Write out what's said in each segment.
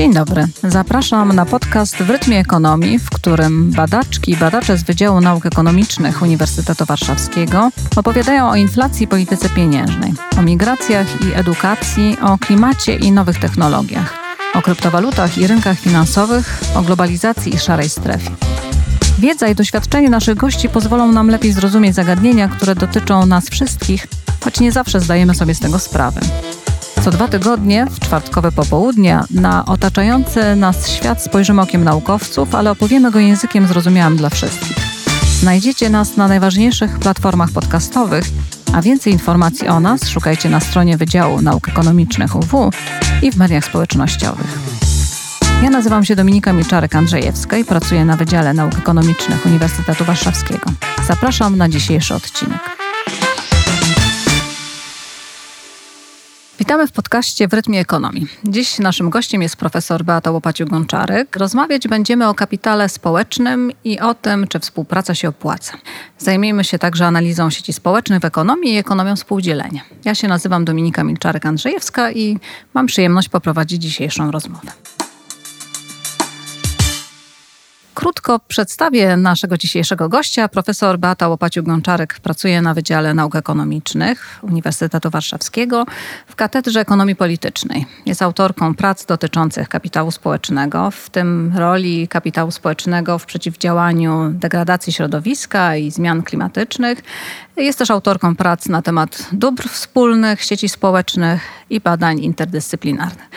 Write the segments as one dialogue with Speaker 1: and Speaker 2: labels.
Speaker 1: Dzień dobry. Zapraszam na podcast w rytmie ekonomii, w którym badaczki i badacze z Wydziału Nauk Ekonomicznych Uniwersytetu Warszawskiego opowiadają o inflacji i polityce pieniężnej, o migracjach i edukacji, o klimacie i nowych technologiach, o kryptowalutach i rynkach finansowych, o globalizacji i szarej strefie. Wiedza i doświadczenie naszych gości pozwolą nam lepiej zrozumieć zagadnienia, które dotyczą nas wszystkich, choć nie zawsze zdajemy sobie z tego sprawę. Co dwa tygodnie, w czwartkowe popołudnia, na otaczający nas świat spojrzymy okiem naukowców, ale opowiemy go językiem zrozumiałym dla wszystkich. Znajdziecie nas na najważniejszych platformach podcastowych, a więcej informacji o nas szukajcie na stronie Wydziału Nauk Ekonomicznych UW i w mediach społecznościowych. Ja nazywam się Dominika Milczarek-Andrzejewska i pracuję na Wydziale Nauk Ekonomicznych Uniwersytetu Warszawskiego. Zapraszam na dzisiejszy odcinek. Witamy w podcaście w rytmie ekonomii. Dziś naszym gościem jest profesor Beata Łopaciuk-Gonczarek. Rozmawiać będziemy o kapitale społecznym i o tym, czy współpraca się opłaca. Zajmiemy się także analizą sieci społecznych w ekonomii i ekonomią współdzielenia. Ja się nazywam Dominika Milczarek-Andrzejewska i mam przyjemność poprowadzić dzisiejszą rozmowę. Krótko przedstawię naszego dzisiejszego gościa. Profesor Beata Łopaciuk-Gonczarek pracuje na Wydziale Nauk Ekonomicznych Uniwersytetu Warszawskiego w Katedrze Ekonomii Politycznej. Jest autorką prac dotyczących kapitału społecznego, w tym roli kapitału społecznego w przeciwdziałaniu degradacji środowiska i zmian klimatycznych. Jest też autorką prac na temat dóbr wspólnych, sieci społecznych i badań interdyscyplinarnych.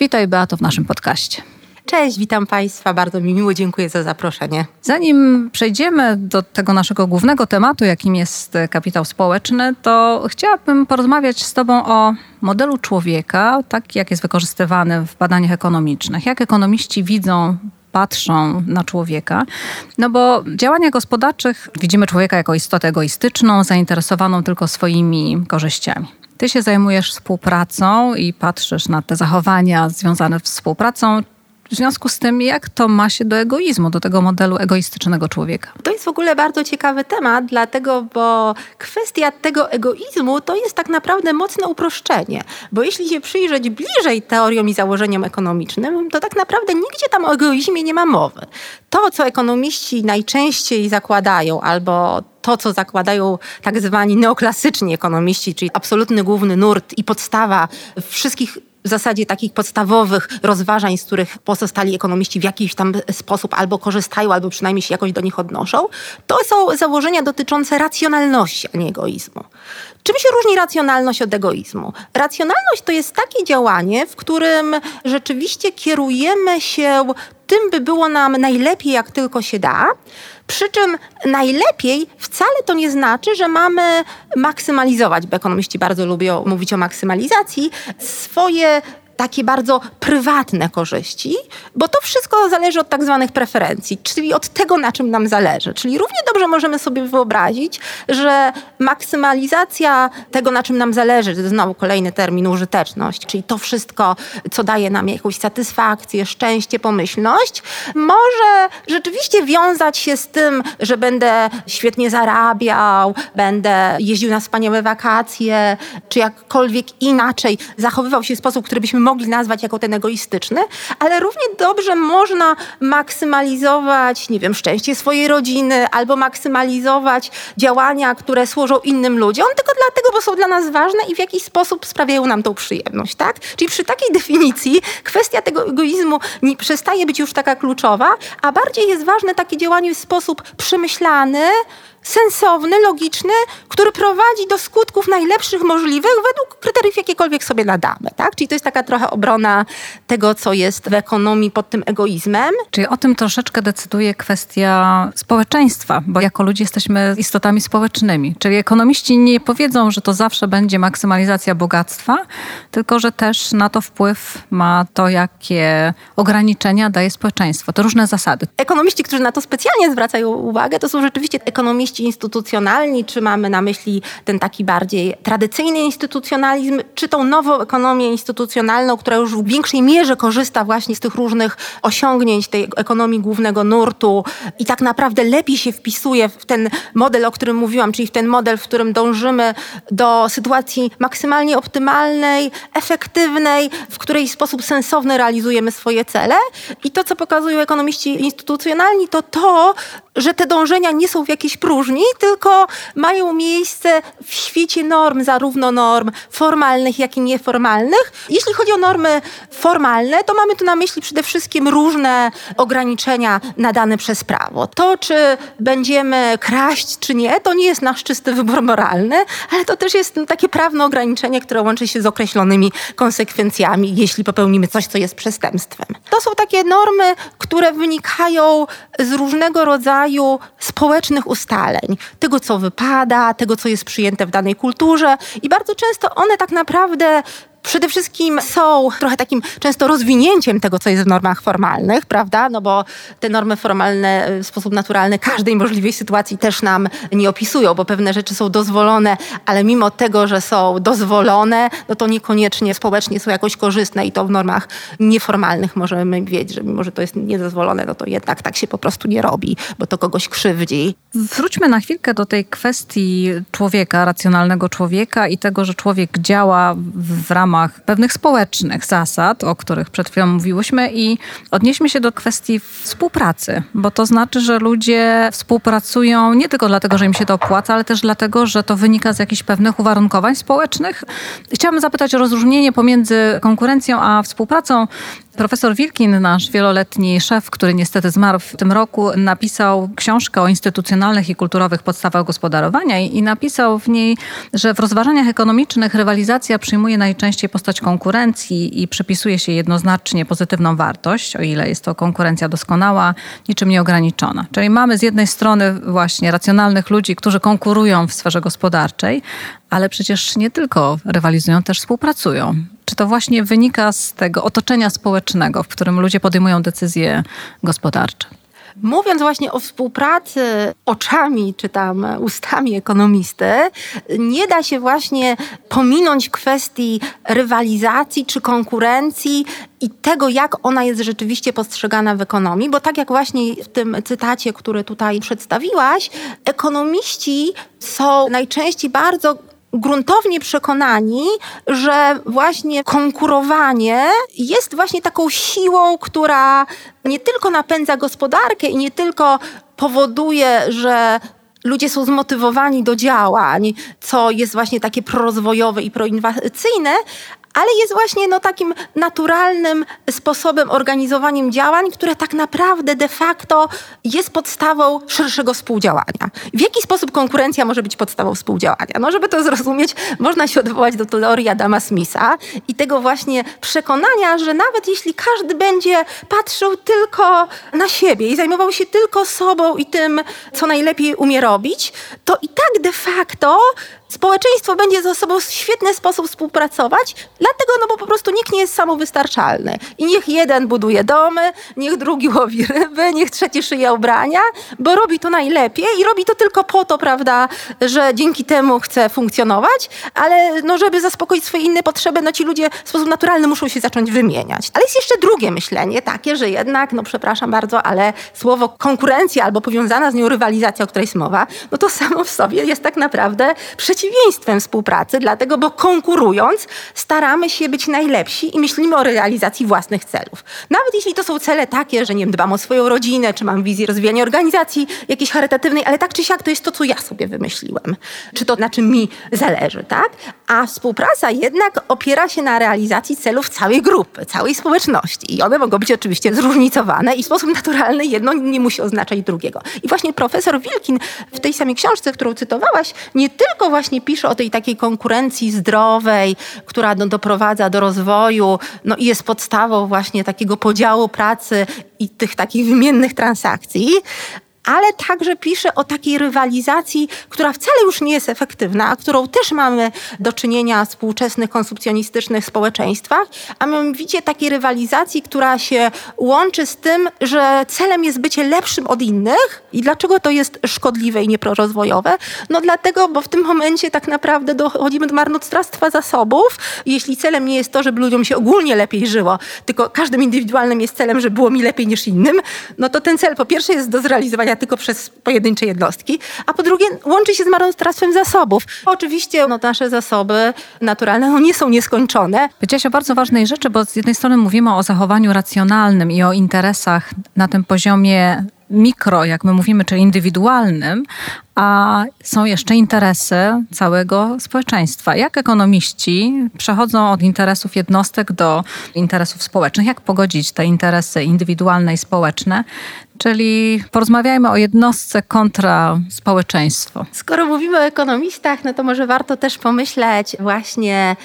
Speaker 1: Witaj Beato w naszym podcaście.
Speaker 2: Cześć, witam Państwa. Bardzo mi miło, dziękuję za zaproszenie.
Speaker 1: Zanim przejdziemy do tego naszego głównego tematu, jakim jest kapitał społeczny, to chciałabym porozmawiać z Tobą o modelu człowieka, tak jak jest wykorzystywany w badaniach ekonomicznych. Jak ekonomiści widzą patrzą na człowieka. No bo w działaniach gospodarczych widzimy człowieka jako istotę egoistyczną, zainteresowaną tylko swoimi korzyściami. Ty się zajmujesz współpracą i patrzysz na te zachowania związane z współpracą. W związku z tym, jak to ma się do egoizmu, do tego modelu egoistycznego człowieka?
Speaker 2: To jest w ogóle bardzo ciekawy temat, dlatego, bo kwestia tego egoizmu to jest tak naprawdę mocne uproszczenie. Bo jeśli się przyjrzeć bliżej teoriom i założeniom ekonomicznym, to tak naprawdę nigdzie tam o egoizmie nie ma mowy. To, co ekonomiści najczęściej zakładają, albo to, co zakładają tak zwani neoklasyczni ekonomiści, czyli absolutny główny nurt i podstawa wszystkich w zasadzie takich podstawowych rozważań, z których pozostali ekonomiści w jakiś tam sposób albo korzystają, albo przynajmniej się jakoś do nich odnoszą, to są założenia dotyczące racjonalności, a nie egoizmu. Czym się różni racjonalność od egoizmu? Racjonalność to jest takie działanie, w którym rzeczywiście kierujemy się tym, by było nam najlepiej, jak tylko się da. Przy czym najlepiej wcale to nie znaczy, że mamy maksymalizować, bo ekonomiści bardzo lubią mówić o maksymalizacji, swoje takie bardzo prywatne korzyści, bo to wszystko zależy od tak zwanych preferencji, czyli od tego, na czym nam zależy. Czyli równie dobrze możemy sobie wyobrazić, że maksymalizacja tego, na czym nam zależy, to znowu kolejny termin użyteczność, czyli to wszystko, co daje nam jakąś satysfakcję, szczęście, pomyślność, może rzeczywiście wiązać się z tym, że będę świetnie zarabiał, będę jeździł na wspaniałe wakacje, czy jakkolwiek inaczej zachowywał się w sposób, który byśmy mogli nazwać jako ten egoistyczny, ale równie dobrze można maksymalizować, nie wiem, szczęście swojej rodziny albo maksymalizować działania, które służą innym ludziom, tylko dlatego, bo są dla nas ważne i w jakiś sposób sprawiają nam tą przyjemność, tak? Czyli przy takiej definicji kwestia tego egoizmu nie przestaje być już taka kluczowa, a bardziej jest ważne takie działanie w sposób przemyślany, sensowny, logiczny, który prowadzi do skutków najlepszych możliwych według kryteriów, jakiekolwiek sobie nadamy. Tak? Czyli to jest taka trochę obrona tego, co jest w ekonomii pod tym egoizmem.
Speaker 1: Czyli o tym troszeczkę decyduje kwestia społeczeństwa, bo jako ludzie jesteśmy istotami społecznymi. Czyli ekonomiści nie powiedzą, że to zawsze będzie maksymalizacja bogactwa, tylko że też na to wpływ ma to, jakie ograniczenia daje społeczeństwo. To różne zasady.
Speaker 2: Ekonomiści, którzy na to specjalnie zwracają uwagę, to są rzeczywiście ekonomiści, ekonomiści instytucjonalni, czy mamy na myśli ten taki bardziej tradycyjny instytucjonalizm, czy tą nową ekonomię instytucjonalną, która już w większej mierze korzysta właśnie z tych różnych osiągnięć tej ekonomii głównego nurtu i tak naprawdę lepiej się wpisuje w ten model, o którym mówiłam, czyli w ten model, w którym dążymy do sytuacji maksymalnie optymalnej, efektywnej, w której w sposób sensowny realizujemy swoje cele. I to, co pokazują ekonomiści instytucjonalni, to to, że te dążenia nie są w jakiejś próżni, tylko mają miejsce w świecie norm, zarówno norm formalnych, jak i nieformalnych. Jeśli chodzi o normy formalne, to mamy tu na myśli przede wszystkim różne ograniczenia nadane przez prawo. To, czy będziemy kraść, czy nie, to nie jest nasz czysty wybór moralny, ale to też jest takie prawne ograniczenie, które łączy się z określonymi konsekwencjami, jeśli popełnimy coś, co jest przestępstwem. To są takie normy, które wynikają z różnego rodzaju społecznych ustaleń, tego co wypada, tego co jest przyjęte w danej kulturze i bardzo często one tak naprawdę przede wszystkim są trochę takim często rozwinięciem tego, co jest w normach formalnych, prawda? No bo te normy formalne w sposób naturalny każdej możliwej sytuacji też nam nie opisują, bo pewne rzeczy są dozwolone, ale mimo tego, że są dozwolone, no to niekoniecznie społecznie są jakoś korzystne i to w normach nieformalnych możemy wiedzieć, że mimo, że to jest niedozwolone, no to jednak tak się po prostu nie robi, bo to kogoś krzywdzi.
Speaker 1: Wróćmy na chwilkę do tej kwestii człowieka, racjonalnego człowieka i tego, że człowiek działa w ramach ramach pewnych społecznych zasad, o których przed chwilą mówiłyśmy, i odnieśmy się do kwestii współpracy, bo to znaczy, że ludzie współpracują nie tylko dlatego, że im się to opłaca, ale też dlatego, że to wynika z jakichś pewnych uwarunkowań społecznych. Chciałabym zapytać o rozróżnienie pomiędzy konkurencją a współpracą. Profesor Wilkin, nasz wieloletni szef, który niestety zmarł w tym roku, napisał książkę o instytucjonalnych i kulturowych podstawach gospodarowania i, i napisał w niej, że w rozważaniach ekonomicznych rywalizacja przyjmuje najczęściej postać konkurencji i przypisuje się jednoznacznie pozytywną wartość, o ile jest to konkurencja doskonała, niczym nieograniczona. Czyli mamy z jednej strony właśnie racjonalnych ludzi, którzy konkurują w sferze gospodarczej, ale przecież nie tylko rywalizują, też współpracują. Czy to właśnie wynika z tego otoczenia społecznego, w którym ludzie podejmują decyzje gospodarcze?
Speaker 2: Mówiąc właśnie o współpracy oczami czy tam ustami ekonomisty, nie da się właśnie pominąć kwestii rywalizacji czy konkurencji i tego, jak ona jest rzeczywiście postrzegana w ekonomii, bo tak jak właśnie w tym cytacie, który tutaj przedstawiłaś, ekonomiści są najczęściej bardzo gruntownie przekonani, że właśnie konkurowanie jest właśnie taką siłą, która nie tylko napędza gospodarkę i nie tylko powoduje, że ludzie są zmotywowani do działań, co jest właśnie takie prorozwojowe i proinwacyjne, ale jest właśnie no, takim naturalnym sposobem organizowaniem działań, które tak naprawdę de facto jest podstawą szerszego współdziałania. W jaki sposób konkurencja może być podstawą współdziałania? No, żeby to zrozumieć, można się odwołać do teorii Adama Smitha i tego właśnie przekonania, że nawet jeśli każdy będzie patrzył tylko na siebie i zajmował się tylko sobą i tym, co najlepiej umie robić, to i tak de facto społeczeństwo będzie ze sobą w świetny sposób współpracować, dlatego no bo po prostu nikt nie jest samowystarczalny. I niech jeden buduje domy, niech drugi łowi ryby, niech trzeci szyje ubrania, bo robi to najlepiej i robi to tylko po to, prawda, że dzięki temu chce funkcjonować, ale no żeby zaspokoić swoje inne potrzeby, no ci ludzie w sposób naturalny muszą się zacząć wymieniać. Ale jest jeszcze drugie myślenie, takie, że jednak, no przepraszam bardzo, ale słowo konkurencja albo powiązana z nią rywalizacja, o której jest mowa, no to samo w sobie jest tak naprawdę przeciwne przeciwieństwem współpracy, dlatego, bo konkurując staramy się być najlepsi i myślimy o realizacji własnych celów. Nawet jeśli to są cele takie, że nie wiem, dbam o swoją rodzinę, czy mam wizję rozwijania organizacji jakiejś charytatywnej, ale tak czy siak to jest to, co ja sobie wymyśliłem. Czy to na czym mi zależy, tak? A współpraca jednak opiera się na realizacji celów całej grupy, całej społeczności. I one mogą być oczywiście zróżnicowane i w sposób naturalny jedno nie musi oznaczać drugiego. I właśnie profesor Wilkin w tej samej książce, którą cytowałaś, nie tylko właśnie właśnie pisze o tej takiej konkurencji zdrowej, która no, doprowadza do rozwoju no, i jest podstawą właśnie takiego podziału pracy i tych takich wymiennych transakcji, ale także pisze o takiej rywalizacji, która wcale już nie jest efektywna, a którą też mamy do czynienia w współczesnych konsumpcjonistycznych społeczeństwach, a mianowicie takiej rywalizacji, która się łączy z tym, że celem jest bycie lepszym od innych. I dlaczego to jest szkodliwe i nieprorozwojowe? No dlatego, bo w tym momencie tak naprawdę dochodzimy do marnotrawstwa zasobów. Jeśli celem nie jest to, żeby ludziom się ogólnie lepiej żyło, tylko każdym indywidualnym jest celem, żeby było mi lepiej niż innym, no to ten cel po pierwsze jest do zrealizowania tylko przez pojedyncze jednostki, a po drugie łączy się z marnotrawstwem zasobów. Oczywiście no, nasze zasoby naturalne no, nie są nieskończone.
Speaker 1: Powiedziałaś o bardzo ważnej rzeczy, bo z jednej strony mówimy o zachowaniu racjonalnym i o interesach na tym poziomie mikro, jak my mówimy, czy indywidualnym, a są jeszcze interesy całego społeczeństwa. Jak ekonomiści przechodzą od interesów jednostek do interesów społecznych? Jak pogodzić te interesy indywidualne i społeczne? Czyli porozmawiajmy o jednostce kontra społeczeństwo.
Speaker 2: Skoro mówimy o ekonomistach, no to może warto też pomyśleć właśnie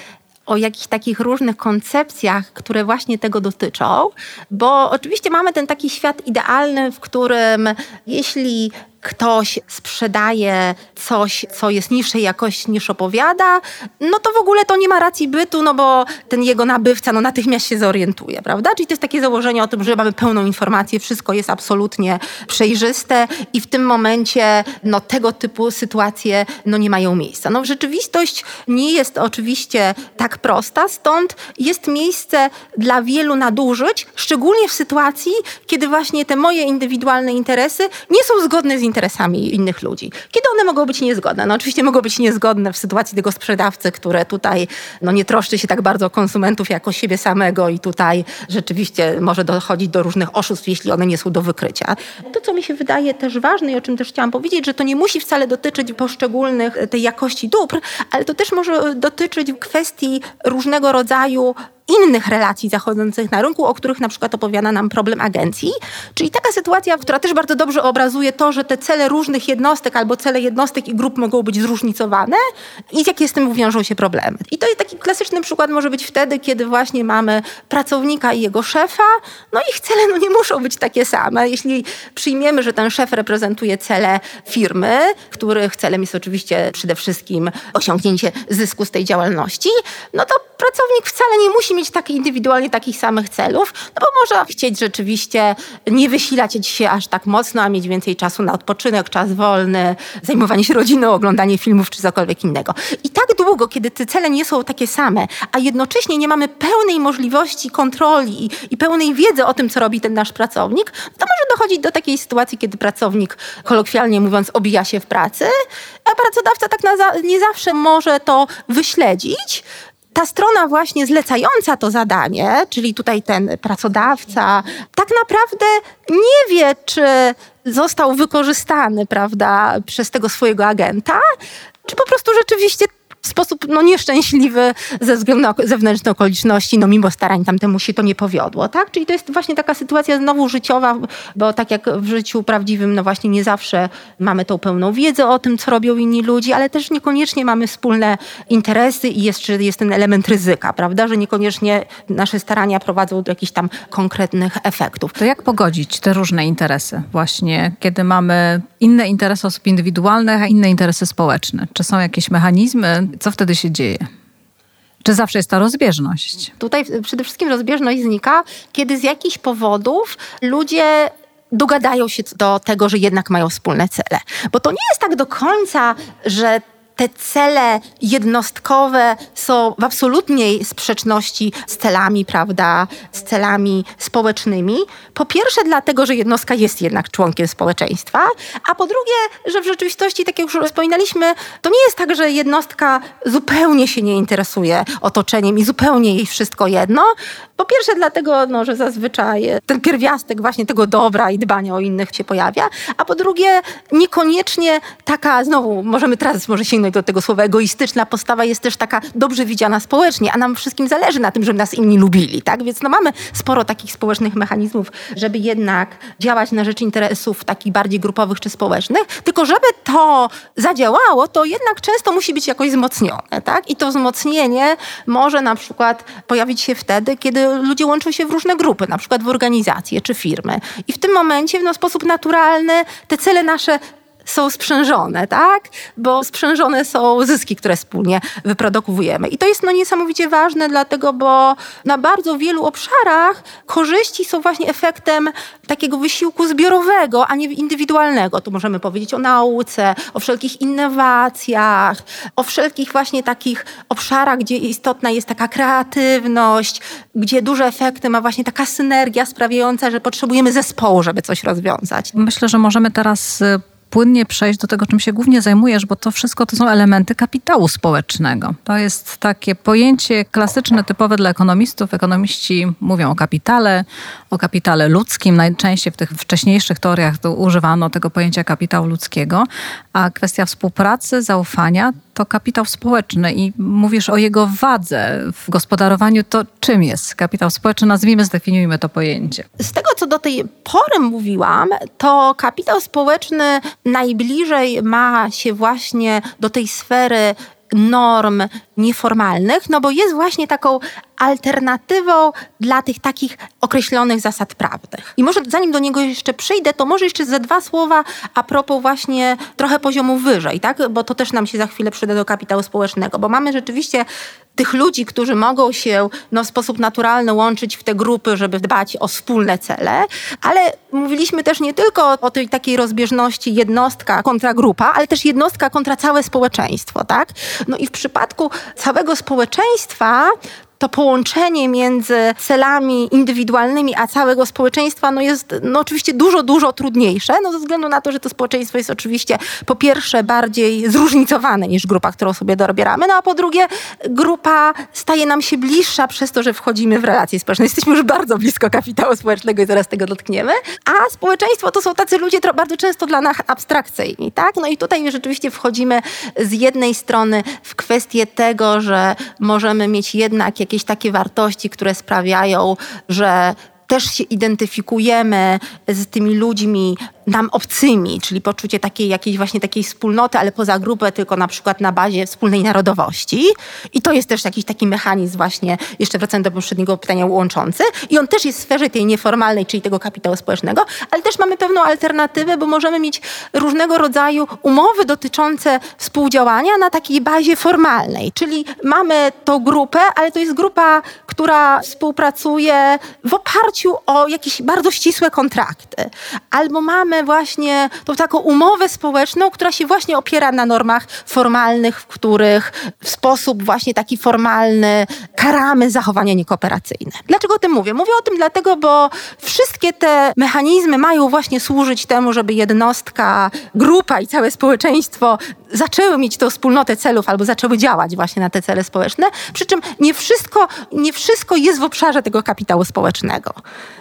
Speaker 2: o jakichś takich różnych koncepcjach, które właśnie tego dotyczą, bo oczywiście mamy ten taki świat idealny, w którym jeśli ktoś sprzedaje coś, co jest niższej jakości niż opowiada, no to w ogóle to nie ma racji bytu, no bo ten jego nabywca no natychmiast się zorientuje, prawda? Czyli to jest takie założenie o tym, że mamy pełną informację, wszystko jest absolutnie przejrzyste i w tym momencie no tego typu sytuacje no nie mają miejsca. No rzeczywistość nie jest oczywiście tak prosta, stąd jest miejsce dla wielu nadużyć, szczególnie w sytuacji, kiedy właśnie te moje indywidualne interesy nie są zgodne z interesami innych ludzi. Kiedy one mogą być niezgodne? No oczywiście mogą być niezgodne w sytuacji tego sprzedawcy, który tutaj no, nie troszczy się tak bardzo o konsumentów jako siebie samego i tutaj rzeczywiście może dochodzić do różnych oszustw, jeśli one nie są do wykrycia. To, co mi się wydaje też ważne i o czym też chciałam powiedzieć, że to nie musi wcale dotyczyć poszczególnych tej jakości dóbr, ale to też może dotyczyć kwestii różnego rodzaju innych relacji zachodzących na rynku, o których na przykład opowiada nam problem agencji. Czyli taka sytuacja, która też bardzo dobrze obrazuje to, że te cele różnych jednostek albo cele jednostek i grup mogą być zróżnicowane i jakie z tym wiążą się problemy. I to jest taki klasyczny przykład może być wtedy, kiedy właśnie mamy pracownika i jego szefa, no ich cele no nie muszą być takie same. Jeśli przyjmiemy, że ten szef reprezentuje cele firmy, których celem jest oczywiście przede wszystkim osiągnięcie zysku z tej działalności, no to pracownik wcale nie musi mieć tak indywidualnie takich samych celów, no bo może chcieć rzeczywiście nie wysilać się aż tak mocno, a mieć więcej czasu na odpoczynek, czas wolny, zajmowanie się rodziną, oglądanie filmów czy cokolwiek innego. I tak długo, kiedy te cele nie są takie same, a jednocześnie nie mamy pełnej możliwości kontroli i, pełnej wiedzy o tym, co robi ten nasz pracownik, to może dochodzić do takiej sytuacji, kiedy pracownik, kolokwialnie mówiąc, obija się w pracy, a pracodawca tak za, nie zawsze może to wyśledzić, ta strona właśnie zlecająca to zadanie, czyli tutaj ten pracodawca, tak naprawdę nie wie, czy został wykorzystany, prawda, przez tego swojego agenta, czy po prostu rzeczywiście w sposób no, nieszczęśliwy ze względu na zewnętrzne okoliczności, no mimo starań tam temu się to nie powiodło, tak? Czyli to jest właśnie taka sytuacja znowu życiowa, bo tak jak w życiu prawdziwym, no właśnie nie zawsze mamy tą pełną wiedzę o tym, co robią inni ludzie, ale też niekoniecznie mamy wspólne interesy i jeszcze jest ten element ryzyka, prawda? Że niekoniecznie nasze starania prowadzą do jakichś tam konkretnych efektów.
Speaker 1: To jak pogodzić te różne interesy właśnie, kiedy mamy inne interesy osób indywidualnych, a inne interesy społeczne? Czy są jakieś mechanizmy, co wtedy się dzieje? Czy zawsze jest ta rozbieżność?
Speaker 2: Tutaj przede wszystkim rozbieżność znika, kiedy z jakichś powodów ludzie dogadają się do tego, że jednak mają wspólne cele. Bo to nie jest tak do końca, że te cele jednostkowe są w absolutnej sprzeczności z celami, prawda, z celami społecznymi. Po pierwsze dlatego, że jednostka jest jednak członkiem społeczeństwa, a po drugie, że w rzeczywistości, tak jak już wspominaliśmy, to nie jest tak, że jednostka zupełnie się nie interesuje otoczeniem i zupełnie jej wszystko jedno. Po pierwsze dlatego, no, że zazwyczaj ten pierwiastek właśnie tego dobra i dbania o innych się pojawia, a po drugie niekoniecznie taka, znowu możemy teraz może sięgnąć sięgnąć do tego słowa egoistyczna postawa jest też taka dobrze widziana społecznie, a nam wszystkim zależy na tym, żeby nas inni lubili, tak? Więc no mamy sporo takich społecznych mechanizmów, żeby jednak działać na rzecz interesów takich bardziej grupowych czy społecznych, tylko żeby to zadziałało, to jednak często musi być jakoś wzmocnione, tak? I to wzmocnienie może na przykład pojawić się wtedy, kiedy ludzie łączą się w różne grupy, na przykład w organizacje czy firmy. I w tym momencie w no, sposób naturalny te cele nasze są sprzężone, tak? Bo sprzężone są zyski, które wspólnie wyprodukujemy. I to jest no niesamowicie ważne, dlatego, bo na bardzo wielu obszarach korzyści są właśnie efektem takiego wysiłku zbiorowego, a nie indywidualnego. Tu możemy powiedzieć o nauce, o wszelkich innowacjach, o wszelkich właśnie takich obszarach, gdzie istotna jest taka kreatywność, gdzie duże efekty ma właśnie taka synergia sprawiająca, że potrzebujemy zespołu, żeby coś rozwiązać.
Speaker 1: Myślę, że możemy teraz y, płynnie przejść do tego, czym się głównie zajmujesz, bo to wszystko to są elementy kapitału społecznego. To jest takie pojęcie klasyczne, typowe dla ekonomistów. Ekonomiści mówią o kapitale, o kapitale ludzkim. Najczęściej w tych wcześniejszych teoriach używano tego pojęcia kapitału ludzkiego, a kwestia współpracy, zaufania to kapitał społeczny i mówisz o jego wadze w gospodarowaniu, to czym jest kapitał społeczny? Nazwijmy, zdefiniujmy to pojęcie.
Speaker 2: Z tego, co do tej pory mówiłam, to kapitał społeczny najbliżej ma się właśnie do tej sfery norm nieformalnych, no bo jest właśnie taką alternatywą dla tych takich określonych zasad prawnych. I może zanim do niego jeszcze przyjdę, to może jeszcze ze dwa słowa a propos właśnie trochę poziomu wyżej, tak? Bo to też nam się za chwilę przyda do kapitału społecznego, bo mamy rzeczywiście tych ludzi, którzy mogą się no, w sposób naturalny łączyć w te grupy, żeby dbać o wspólne cele, ale mówiliśmy też nie tylko o tej takiej rozbieżności jednostka kontra grupa, ale też jednostka kontra całe społeczeństwo, tak? No i w przypadku całego społeczeństwa to połączenie między celami indywidualnymi a całego społeczeństwa no jest no oczywiście dużo, dużo trudniejsze, no ze względu na to, że to społeczeństwo jest oczywiście po pierwsze bardziej zróżnicowane niż grupa, którą sobie dobieramy, no a po drugie grupa staje nam się bliższa przez to, że wchodzimy w relacje społeczne. Jesteśmy już bardzo blisko kapitału społecznego i zaraz tego dotkniemy, a społeczeństwo to są tacy ludzie bardzo często dla nas abstrakcyjni, tak? No i tutaj rzeczywiście wchodzimy z jednej strony w kwestię tego, że możemy mieć jednak jakieś takie wartości, które sprawiają, że też się identyfikujemy z tymi ludźmi nam obcymi, czyli poczucie takiej jakiejś właśnie takiej wspólnoty, ale poza grupę, tylko na przykład na bazie wspólnej narodowości. I to jest też jakiś taki mechanizm właśnie, jeszcze wracając do poprzedniego pytania, łączący. I on też jest w sferze tej nieformalnej, czyli tego kapitału społecznego, ale też mamy pewną alternatywę, bo możemy mieć różnego rodzaju umowy dotyczące współdziałania na takiej bazie formalnej. Czyli mamy tą grupę, ale to jest grupa, która współpracuje w oparciu o jakieś bardzo ścisłe kontrakty. Albo mamy mamy właśnie tą taką umowę społeczną, która się właśnie opiera na normach formalnych, w których w sposób właśnie taki formalny karamy zachowania niekooperacyjne. Dlaczego o tym mówię? Mówię o tym dlatego, bo wszystkie te mechanizmy mają właśnie służyć temu, żeby jednostka, grupa i całe społeczeństwo zaczęły mieć tą wspólnotę celów albo zaczęły działać właśnie na te cele społeczne. Przy czym nie wszystko, nie wszystko jest w obszarze tego kapitału społecznego.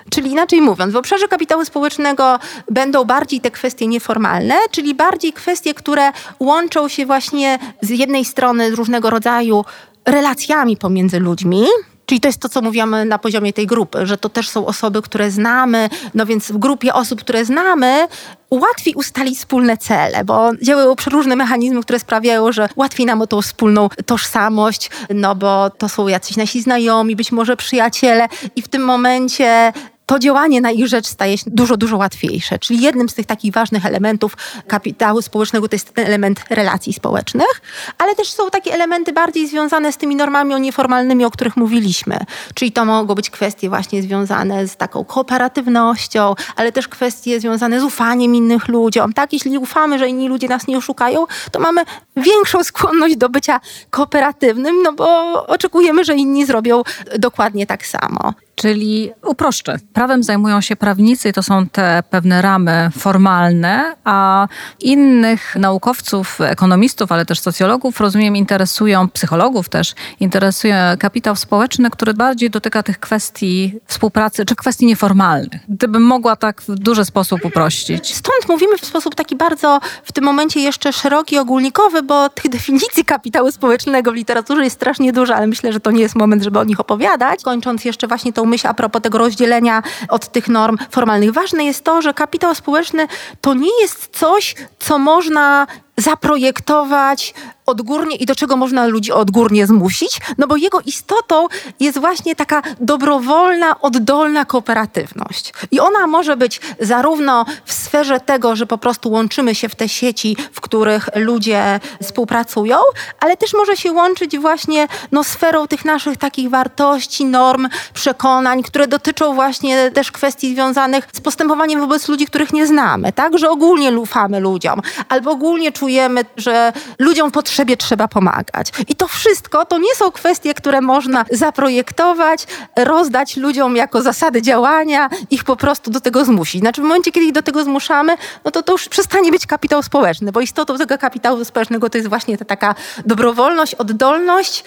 Speaker 2: Czyli inaczej mówiąc, w obszarze kapitału społecznego będą bardziej te kwestie nieformalne, czyli bardziej kwestie, które łączą się właśnie z jednej strony różnego rodzaju relacjami pomiędzy ludźmi, Czyli to jest to, co mówimy na poziomie tej grupy, że to też są osoby, które znamy, no więc w grupie osób, które znamy, łatwiej ustalić wspólne cele, bo działają przeróżne mechanizmy, które sprawiają, że łatwiej nam o tą wspólną tożsamość, no bo to są jacyś nasi znajomi, być może przyjaciele i w tym momencie to działanie na ich rzecz staje się dużo, dużo łatwiejsze. Czyli jednym z tych takich ważnych elementów kapitału społecznego to jest ten element relacji społecznych, ale też są takie elementy bardziej związane z tymi normami nieformalnymi, o których mówiliśmy. Czyli to mogą być kwestie właśnie związane z taką kooperatywnością, ale też kwestie związane z ufaniem innych ludziom. Tak, jeśli ufamy, że inni ludzie nas nie oszukają, to mamy większą skłonność do bycia kooperatywnym, no bo oczekujemy, że inni zrobią dokładnie tak samo.
Speaker 1: Czyli uproszczę. Prawem zajmują się prawnicy i to są te pewne ramy formalne, a innych naukowców, ekonomistów, ale też socjologów, rozumiem, interesują, psychologów też, interesuje kapitał społeczny, który bardziej dotyka tych kwestii współpracy, czy kwestii nieformalnych. Gdybym mogła tak w duży sposób uprościć.
Speaker 2: Stąd mówimy w sposób taki bardzo w tym momencie jeszcze szeroki, ogólnikowy, bo tych definicji kapitału społecznego w literaturze jest strasznie dużo, ale myślę, że to nie jest moment, żeby o nich opowiadać. Kończąc jeszcze właśnie tą myśl a propos tego rozdzielenia od tych norm formalnych. Ważne jest to, że kapitał społeczny to nie jest coś, co można zaprojektować odgórnie i do czego można ludzi odgórnie zmusić, no bo jego istotą jest właśnie taka dobrowolna, oddolna kooperatywność. I ona może być zarówno w sferze tego, że po prostu łączymy się w te sieci, w których ludzie współpracują, ale też może się łączyć właśnie no, sferą tych naszych takich wartości, norm, przekonań, które dotyczą właśnie też kwestii związanych z postępowaniem wobec ludzi, których nie znamy, tak? Że ogólnie ufamy ludziom, albo ogólnie czujemy, że ludziom potrzebujemy potrzebie trzeba pomagać. I to wszystko to nie są kwestie, które można zaprojektować, rozdać ludziom jako zasady działania, ich po prostu do tego zmusić. Znaczy w momencie, kiedy ich do tego zmuszamy, no to to już przestanie być kapitał społeczny, bo istotą tego kapitału społecznego to jest właśnie ta taka dobrowolność, oddolność,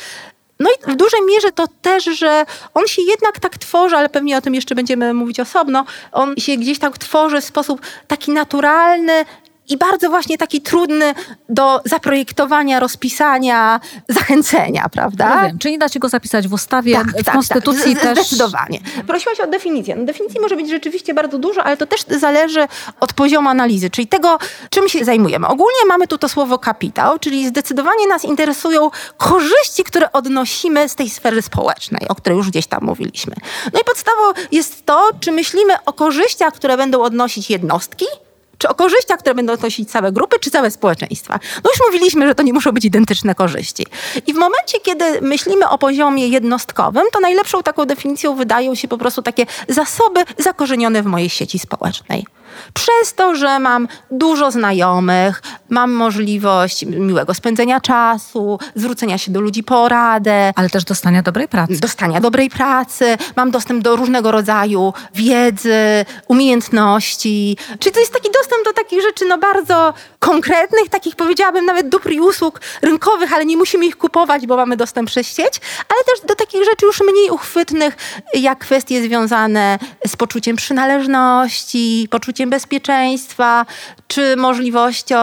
Speaker 2: no i w dużej mierze to też, że on się jednak tak tworzy, ale pewnie o tym jeszcze będziemy mówić osobno, on się gdzieś tak tworzy w sposób taki naturalny, i bardzo właśnie taki trudny do zaprojektowania, rozpisania, zachęcenia, prawda?
Speaker 1: Ja wiem, czyli da się go zapisać w ustawie, tak, w tak, konstytucji
Speaker 2: tak,
Speaker 1: też.
Speaker 2: Zdecydowanie. Prosiłaś o definicję. No, definicji może być rzeczywiście bardzo dużo, ale to też zależy od poziomu analizy, czyli tego, czym się zajmujemy. Ogólnie mamy tu to słowo kapitał, czyli zdecydowanie nas interesują korzyści, które odnosimy z tej sfery społecznej, o której już gdzieś tam mówiliśmy. No i podstawą jest to, czy myślimy o korzyściach, które będą odnosić jednostki, czy o korzyściach, które będą odnosić całe grupy, czy całe społeczeństwa. No już mówiliśmy, że to nie muszą być identyczne korzyści. I w momencie, kiedy myślimy o poziomie jednostkowym, to najlepszą taką definicją wydają się po prostu takie zasoby zakorzenione w mojej sieci społecznej. Przez to, że mam dużo znajomych, mam możliwość miłego spędzenia czasu, zwrócenia się do ludzi po radę.
Speaker 1: Ale też dostania dobrej pracy.
Speaker 2: Dostania dobrej pracy, mam dostęp do różnego rodzaju wiedzy, umiejętności. Czyli to jest taki dostęp do takich rzeczy no bardzo konkretnych, takich powiedziałabym nawet dóbr i usług rynkowych, ale nie musimy ich kupować, bo mamy dostęp przez sieć, ale też do takich rzeczy już mniej uchwytnych, jak kwestie związane z poczuciem przynależności, poczuciem poczuciem bezpieczeństwa, czy możliwością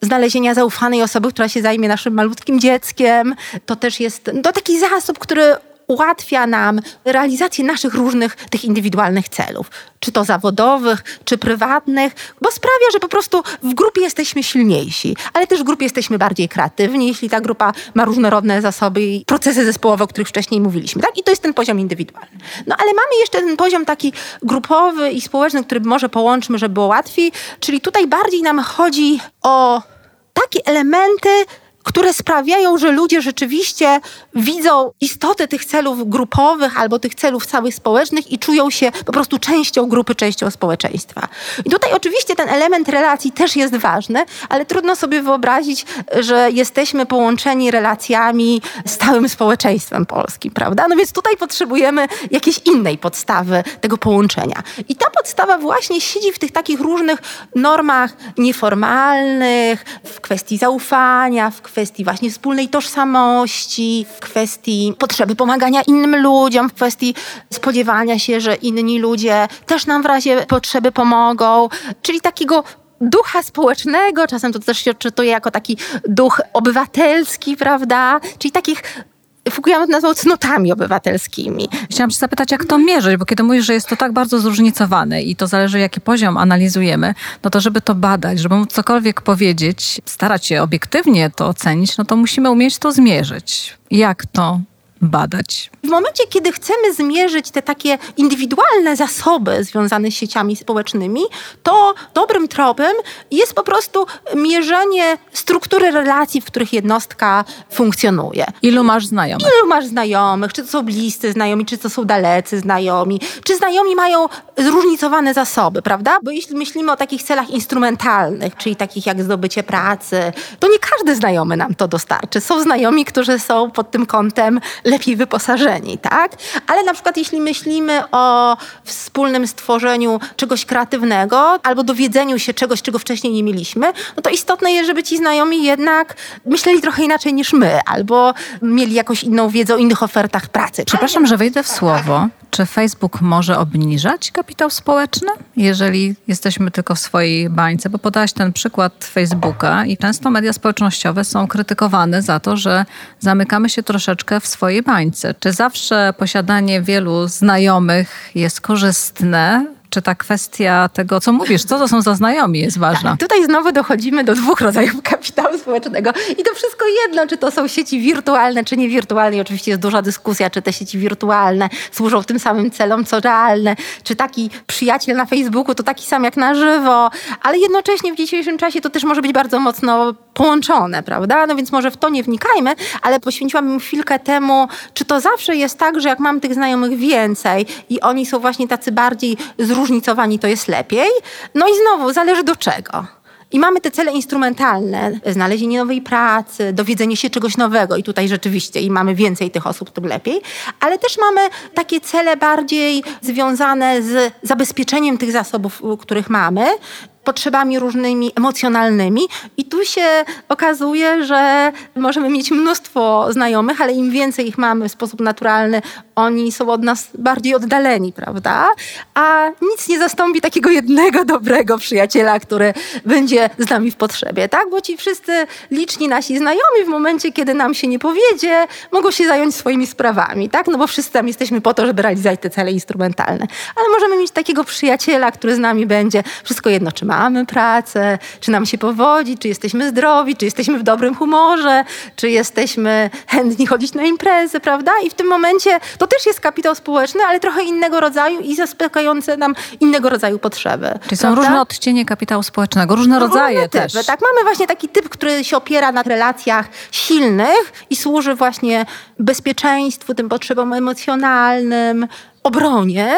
Speaker 2: znalezienia zaufanej osoby, która się zajmie naszym malutkim dzieckiem. To też jest to taki zasób, który ułatwia nam realizację naszych różnych tych indywidualnych celów, czy to zawodowych, czy prywatnych, bo sprawia, że po prostu w grupie jesteśmy silniejsi, ale też w grupie jesteśmy bardziej kreatywni, jeśli ta grupa ma różnorodne zasoby i procesy zespołowe, o których wcześniej mówiliśmy. Tak? I to jest ten poziom indywidualny. No ale mamy jeszcze ten poziom taki grupowy i społeczny, który może połączmy, żeby było łatwiej, czyli tutaj bardziej nam chodzi o takie elementy, które sprawiają, że ludzie rzeczywiście widzą istotę tych celów grupowych albo tych celów całych społecznych i czują się po prostu częścią grupy, częścią społeczeństwa. I tutaj oczywiście ten element relacji też jest ważny, ale trudno sobie wyobrazić, że jesteśmy połączeni relacjami z całym społeczeństwem polskim, prawda? No więc tutaj potrzebujemy jakiejś innej podstawy tego połączenia. I ta podstawa właśnie siedzi w tych takich różnych normach nieformalnych, w kwestii zaufania, w kwestii właśnie wspólnej tożsamości, w kwestii potrzeby pomagania innym ludziom, w kwestii spodziewania się, że inni ludzie też nam w razie potrzeby pomogą, czyli takiego ducha społecznego, czasem to też się odczytuje jako taki duch obywatelski, prawda? Czyli takich Fukuyama to nazwał cnotami obywatelskimi.
Speaker 1: Chciałam się zapytać, jak to mierzyć, bo kiedy mówisz, że jest to tak bardzo zróżnicowane i to zależy, jaki poziom analizujemy, no to żeby to badać, żeby móc cokolwiek powiedzieć, starać się obiektywnie to ocenić, no to musimy umieć to zmierzyć. Jak to badać?
Speaker 2: W momencie, kiedy chcemy zmierzyć te takie indywidualne zasoby związane z sieciami społecznymi, to dobrym tropem jest po prostu mierzenie struktury relacji, w których jednostka funkcjonuje.
Speaker 1: Ilu masz znajomych?
Speaker 2: Ilu masz znajomych? Czy to są bliscy znajomi, czy to są dalecy znajomi? Czy znajomi mają zróżnicowane zasoby, prawda? Bo jeśli myślimy o takich celach instrumentalnych, czyli takich jak zdobycie pracy, to nie każdy znajomy nam to dostarczy. Są znajomi, którzy są pod tym kątem lepiej wyposażeni, tak? Ale na przykład jeśli myślimy o wspólnym stworzeniu czegoś kreatywnego albo dowiedzeniu się czegoś, czego wcześniej nie mieliśmy, no to istotne jest, żeby ci znajomi jednak myśleli trochę inaczej niż my albo mieli jakąś inną wiedzę o innych ofertach pracy.
Speaker 1: Przepraszam, że wejdę w słowo. Czy Facebook może obniżać kapitał społeczny, jeżeli jesteśmy tylko w swojej bańce? Bo podałaś ten przykład Facebooka i często media społecznościowe są krytykowane za to, że zamykamy się troszeczkę w swojej bańce. Czy zawsze posiadanie wielu znajomych jest korzystne? czy ta kwestia tego, co mówisz, co to są za znajomi, jest ważna. Tak,
Speaker 2: tutaj znowu dochodzimy do dwóch rodzajów kapitału społecznego. I to wszystko jedno, czy to są sieci wirtualne, czy niewirtualne. I oczywiście jest duża dyskusja, czy te sieci wirtualne służą tym samym celom, co realne. Czy taki przyjaciel na Facebooku to taki sam jak na żywo. Ale jednocześnie w dzisiejszym czasie to też może być bardzo mocno połączone, prawda? No więc może w to nie wnikajmy, ale poświęciłabym chwilkę temu, czy to zawsze jest tak, że jak mam tych znajomych więcej i oni są właśnie tacy bardziej zróżnicowani, to jest lepiej? No i znowu, zależy do czego. I mamy te cele instrumentalne, znalezienie nowej pracy, dowiedzenie się czegoś nowego i tutaj rzeczywiście im mamy więcej tych osób, tym lepiej, ale też mamy takie cele bardziej związane z zabezpieczeniem tych zasobów, których mamy potrzebami różnymi emocjonalnymi. I tu się okazuje, że możemy mieć mnóstwo znajomych, ale im więcej ich mamy w sposób naturalny, oni są od nas bardziej oddaleni, prawda? A nic nie zastąpi takiego jednego dobrego przyjaciela, który będzie z nami w potrzebie, tak? Bo ci wszyscy liczni nasi znajomi w momencie, kiedy nam się nie powiedzie, mogą się zająć swoimi sprawami, tak? No bo wszyscy tam jesteśmy po to, żeby realizować te cele instrumentalne. Ale możemy mieć takiego przyjaciela, który z nami będzie, wszystko jedno, czy mamy pracę, czy nam się powodzi, czy jesteśmy zdrowi, czy jesteśmy w dobrym humorze, czy jesteśmy chętni chodzić na imprezy, prawda? I w tym momencie to też jest kapitał społeczny, ale trochę innego rodzaju i zaspokajające nam innego rodzaju potrzeby.
Speaker 1: Czyli są różne odcienie kapitału społecznego, różne rodzaje różne też.
Speaker 2: Tak, mamy właśnie taki typ, który się opiera na relacjach silnych i służy właśnie bezpieczeństwu, tym potrzebom emocjonalnym, obronie.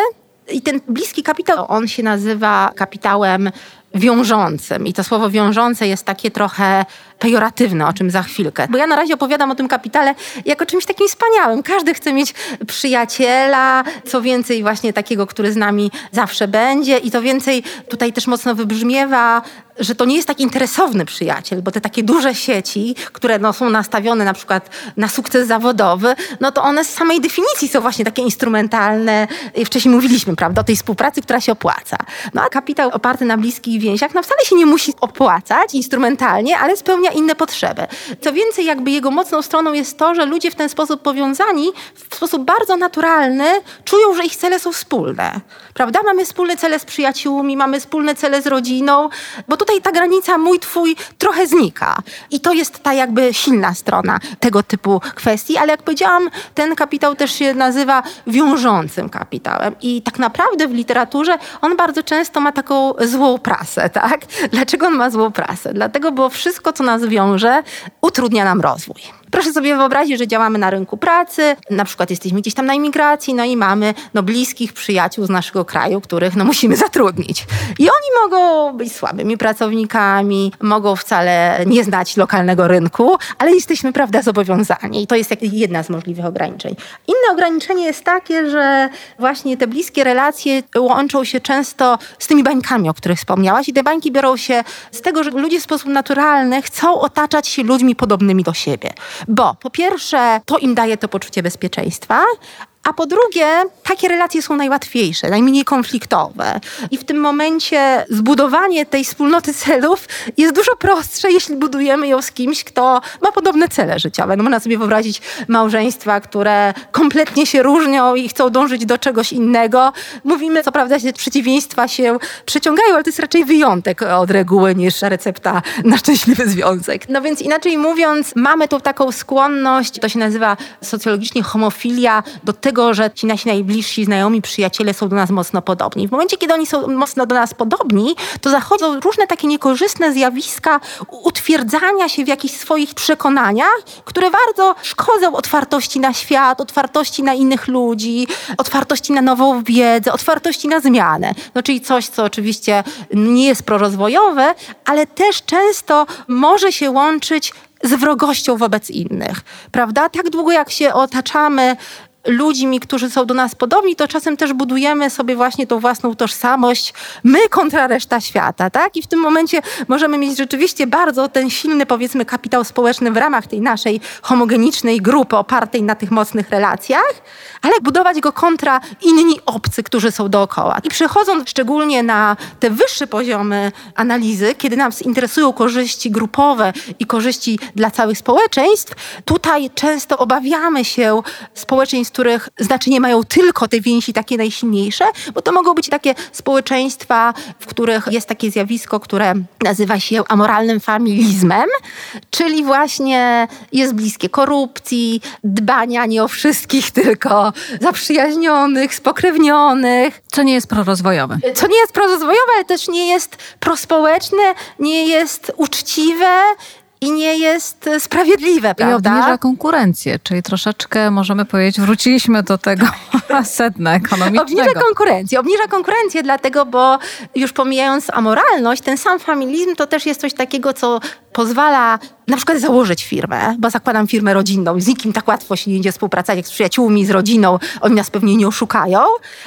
Speaker 2: I ten bliski kapitał, on się nazywa kapitałem wiążącym. I to słowo wiążące jest takie trochę pejoratywne, o czym za chwilkę. Bo ja na razie opowiadam o tym kapitale jako czymś takim wspaniałym. Każdy chce mieć przyjaciela, co więcej właśnie takiego, który z nami zawsze będzie i to więcej tutaj też mocno wybrzmiewa że to nie jest taki interesowny przyjaciel, bo te takie duże sieci, które no, są nastawione na przykład na sukces zawodowy, no to one z samej definicji są właśnie takie instrumentalne. Wcześniej mówiliśmy, prawda, o tej współpracy, która się opłaca. No a kapitał oparty na bliskich więziach, no wcale się nie musi opłacać instrumentalnie, ale spełnia inne potrzeby. Co więcej, jakby jego mocną stroną jest to, że ludzie w ten sposób powiązani, w sposób bardzo naturalny, czują, że ich cele są wspólne. Prawda? Mamy wspólne cele z przyjaciółmi, mamy wspólne cele z rodziną, bo tutaj ta granica mój, twój trochę znika. I to jest ta jakby silna strona tego typu kwestii, ale jak powiedziałam, ten kapitał też się nazywa wiążącym kapitałem. I tak naprawdę w literaturze on bardzo często ma taką złą prasę, tak? Dlaczego on ma złą prasę? Dlatego, bo wszystko, co nas wiąże, utrudnia nam rozwój. Proszę sobie wyobrazić, że działamy na rynku pracy, na przykład jesteśmy gdzieś tam na imigracji, no i mamy no, bliskich przyjaciół z naszego kraju, których no, musimy zatrudnić. I oni mogą być słabymi pracownikami, mogą wcale nie znać lokalnego rynku, ale jesteśmy, prawda, zobowiązani. I to jest jedna z możliwych ograniczeń. Inne ograniczenie jest takie, że właśnie te bliskie relacje łączą się często z tymi bańkami, o których wspomniałaś. I te bańki biorą się z tego, że ludzie w sposób naturalny chcą otaczać się ludźmi podobnymi do siebie. Bo po pierwsze, to im daje to poczucie bezpieczeństwa, a po drugie, takie relacje są najłatwiejsze, najmniej konfliktowe. I w tym momencie zbudowanie tej wspólnoty celów jest dużo prostsze, jeśli budujemy ją z kimś, kto ma podobne cele życiowe. No można sobie wyobrazić małżeństwa, które kompletnie się różnią i chcą dążyć do czegoś innego. Mówimy, co prawda, że przeciwieństwa się przeciągają, ale to jest raczej wyjątek od reguły niż recepta na szczęśliwy związek. No więc inaczej mówiąc, mamy tu taką skłonność, to się nazywa socjologicznie homofilia, do tego, że ci nasi najbliżsi znajomi, przyjaciele są do nas mocno podobni. W momencie, kiedy oni są mocno do nas podobni, to zachodzą różne takie niekorzystne zjawiska utwierdzania się w jakichś swoich przekonaniach, które bardzo szkodzą otwartości na świat, otwartości na innych ludzi, otwartości na nową wiedzę, otwartości na zmianę. No czyli coś, co oczywiście nie jest prorozwojowe, ale też często może się łączyć z wrogością wobec innych, prawda? Tak długo jak się otaczamy ludźmi, którzy są do nas podobni, to czasem też budujemy sobie właśnie tą własną tożsamość, my kontra reszta świata, tak? I w tym momencie możemy mieć rzeczywiście bardzo ten silny, powiedzmy, kapitał społeczny w ramach tej naszej homogenicznej grupy opartej na tych mocnych relacjach, ale budować go kontra inni obcy, którzy są dookoła. I przechodząc szczególnie na te wyższe poziomy analizy, kiedy nas interesują korzyści grupowe i korzyści dla całych społeczeństw, tutaj często obawiamy się społeczeństw których znaczenie mają tylko te więzi takie najsilniejsze, bo to mogą być takie społeczeństwa, w których jest takie zjawisko, które nazywa się amoralnym familizmem, czyli właśnie jest bliskie korupcji, dbania nie o wszystkich, tylko zaprzyjaźnionych, spokrewnionych.
Speaker 1: Co nie jest prorozwojowe.
Speaker 2: Co nie jest prorozwojowe, ale też nie jest prospołeczne, nie jest uczciwe, i nie jest sprawiedliwe, prawda?
Speaker 1: I obniża konkurencję, czyli troszeczkę możemy powiedzieć, wróciliśmy do tego sedna ekonomicznego.
Speaker 2: Obniża konkurencję, obniża konkurencję dlatego, bo już pomijając amoralność, ten sam familizm to też jest coś takiego, co pozwala na przykład założyć firmę, bo zakładam firmę rodzinną, z nikim tak łatwo się nie idzie współpracować jak z przyjaciółmi, z rodziną, oni nas pewnie nie oszukają,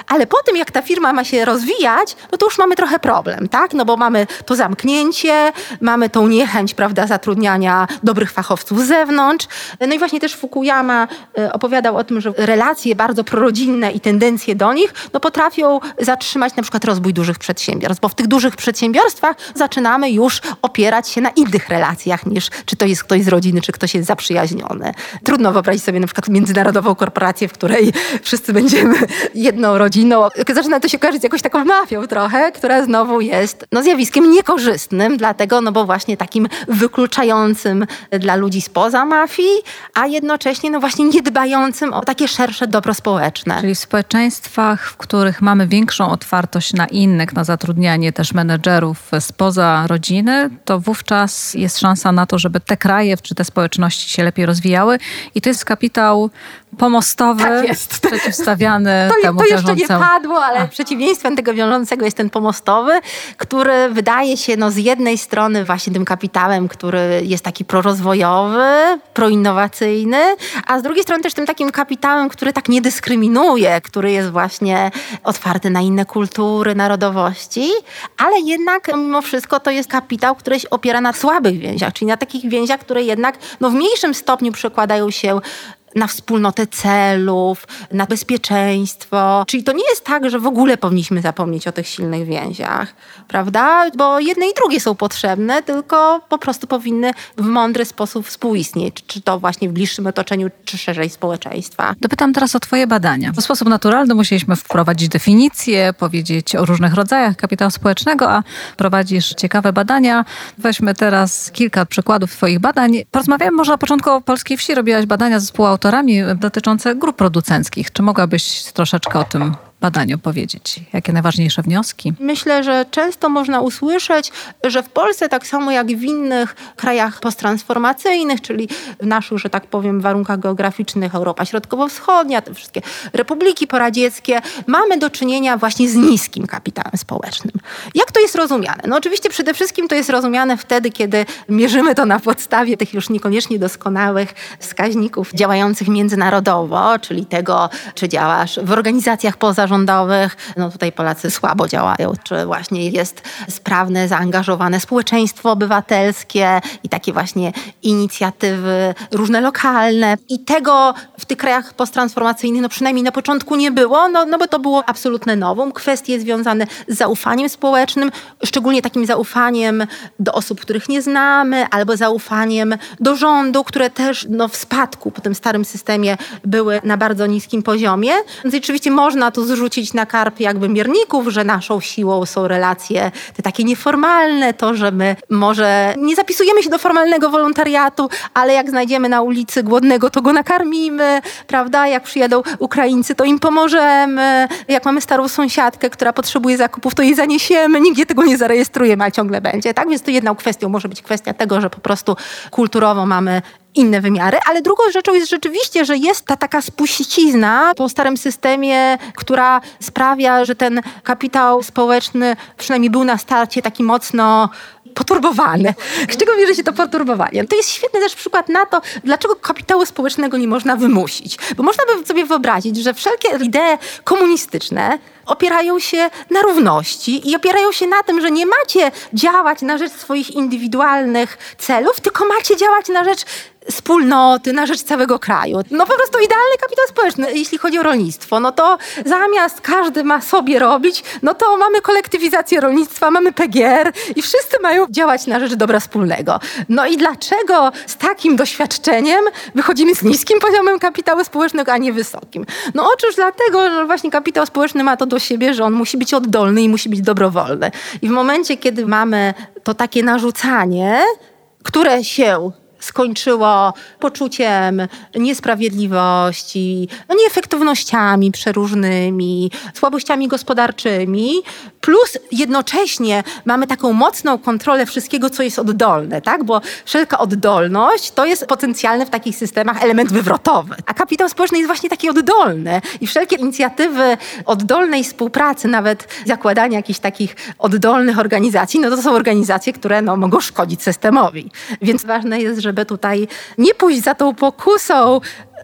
Speaker 2: ale po tym jak ta firma ma się rozwijać, no to już mamy trochę problem, tak? No bo mamy to zamknięcie, mamy tą niechęć, prawda, zatrudniania dobrych fachowców z zewnątrz. No i właśnie też Fukuyama e, opowiadał o tym, że relacje bardzo prorodzinne i tendencje do nich, no potrafią zatrzymać na przykład rozwój dużych przedsiębiorstw, bo w tych dużych przedsiębiorstwach zaczynamy już opierać się na innych relacjach niż czy to jest ktoś z rodziny, czy ktoś jest zaprzyjaźniony. Trudno wyobrazić sobie na przykład międzynarodową korporację, w której wszyscy będziemy jedną rodziną. Zaczyna to się kojarzyć z jakąś taką mafią trochę, która znowu jest no, zjawiskiem niekorzystnym, dlatego, no bo właśnie takim wykluczającym dla ludzi spoza mafii, a jednocześnie no właśnie niedbającym o takie szersze dobro społeczne.
Speaker 1: Czyli w społeczeństwach, w których mamy większą otwartość na innych, na zatrudnianie też menedżerów spoza rodziny, to wówczas jest szansa na to, żeby te kraje czy te społeczności się lepiej rozwijały. I to jest kapitał pomostowy,
Speaker 2: tak jest.
Speaker 1: przeciwstawiany
Speaker 2: to,
Speaker 1: temu
Speaker 2: To jeszcze nie padło, ale A. przeciwieństwem tego wiążącego jest ten pomostowy, który wydaje się no, z jednej strony właśnie tym kapitałem, który jest taki prorozwojowy, proinnowacyjny, a z drugiej strony też tym takim kapitałem, który tak nie dyskryminuje, który jest właśnie otwarty na inne kultury, narodowości, ale jednak mimo wszystko to jest kapitał, który się opiera na słabych więziach, czyli na takich więziach, które jednak no, w mniejszym stopniu przekładają się na wspólnotę celów, na bezpieczeństwo. Czyli to nie jest tak, że w ogóle powinniśmy zapomnieć o tych silnych więziach, prawda? Bo jedne i drugie są potrzebne, tylko po prostu powinny w mądry sposób współistnieć, czy to właśnie w bliższym otoczeniu, czy szerzej społeczeństwa.
Speaker 1: Dopytam teraz o Twoje badania. W sposób naturalny musieliśmy wprowadzić definicję, powiedzieć o różnych rodzajach kapitału społecznego, a prowadzisz ciekawe badania. Weźmy teraz kilka przykładów Twoich badań. Porozmawiamy może na początku o polskiej wsi. Robiłaś badania zespołu autorami dotyczące grup producenckich. Czy mogłabyś troszeczkę o tym badaniu powiedzieć? Jakie najważniejsze wnioski?
Speaker 2: Myślę, że często można usłyszeć, że w Polsce, tak samo jak w innych krajach posttransformacyjnych, czyli w naszych, że tak powiem, warunkach geograficznych, Europa Środkowo-Wschodnia, te wszystkie republiki poradzieckie, mamy do czynienia właśnie z niskim kapitałem społecznym. Jak to jest rozumiane? No oczywiście przede wszystkim to jest rozumiane wtedy, kiedy mierzymy to na podstawie tych już niekoniecznie doskonałych wskaźników działających międzynarodowo, czyli tego, czy działasz w organizacjach poza No tutaj Polacy słabo działają, czy właśnie jest sprawne, zaangażowane społeczeństwo obywatelskie i takie właśnie inicjatywy różne lokalne. I tego w tych krajach posttransformacyjnych, no przynajmniej na początku nie było, no, no bo to było absolutne nowum. Kwestie związane z zaufaniem społecznym, szczególnie takim zaufaniem do osób, których nie znamy, albo zaufaniem do rządu, które też no, w spadku po tym starym systemie były na bardzo niskim poziomie. Więc oczywiście można tu zrzucić na karp jakby mierników, że naszą siłą są relacje te takie nieformalne, to, że my może nie zapisujemy się do formalnego wolontariatu, ale jak znajdziemy na ulicy głodnego, to go nakarmimy, prawda? Jak przyjadą Ukraińcy, to im pomożemy. Jak mamy starą sąsiadkę, która potrzebuje zakupów, to jej zaniesiemy. Nigdzie tego nie zarejestrujemy, a ciągle będzie, tak? Więc to jedną kwestią może być kwestia tego, że po prostu kulturowo mamy inne wymiary, ale drugą rzeczą jest rzeczywiście, że jest ta taka spuścizna po starym systemie, która sprawia, że ten kapitał społeczny przynajmniej był na starcie taki mocno poturbowany. Z czego bierze się to poturbowanie? To jest świetny też przykład na to, dlaczego kapitału społecznego nie można wymusić. Bo można by sobie wyobrazić, że wszelkie idee komunistyczne opierają się na równości i opierają się na tym, że nie macie działać na rzecz swoich indywidualnych celów, tylko macie działać na rzecz wspólnoty, na rzecz całego kraju. No po prostu idealny kapitał społeczny, jeśli chodzi o rolnictwo. No to zamiast każdy ma sobie robić, no to mamy kolektywizację rolnictwa, mamy PGR i wszyscy mają działać na rzecz dobra wspólnego. No i dlaczego z takim doświadczeniem wychodzimy z niskim poziomem kapitału społecznego, a nie wysokim? No otóż dlatego, że właśnie kapitał społeczny ma to do siebie, że on musi być oddolny i musi być dobrowolny. I w momencie, kiedy mamy to takie narzucanie, które się skończyło poczuciem niesprawiedliwości, no nieefektywnościami przeróżnymi, słabościami gospodarczymi, plus jednocześnie mamy taką mocną kontrolę wszystkiego, co jest oddolne, tak? Bo wszelka oddolność to jest potencjalny w takich systemach element wywrotowy. A kapitał społeczny jest właśnie taki oddolny i wszelkie inicjatywy oddolnej współpracy, nawet zakładania jakichś takich oddolnych organizacji, no to są organizacje, które no, mogą szkodzić systemowi. Więc ważne jest, żeby tutaj nie pójść za tą pokusą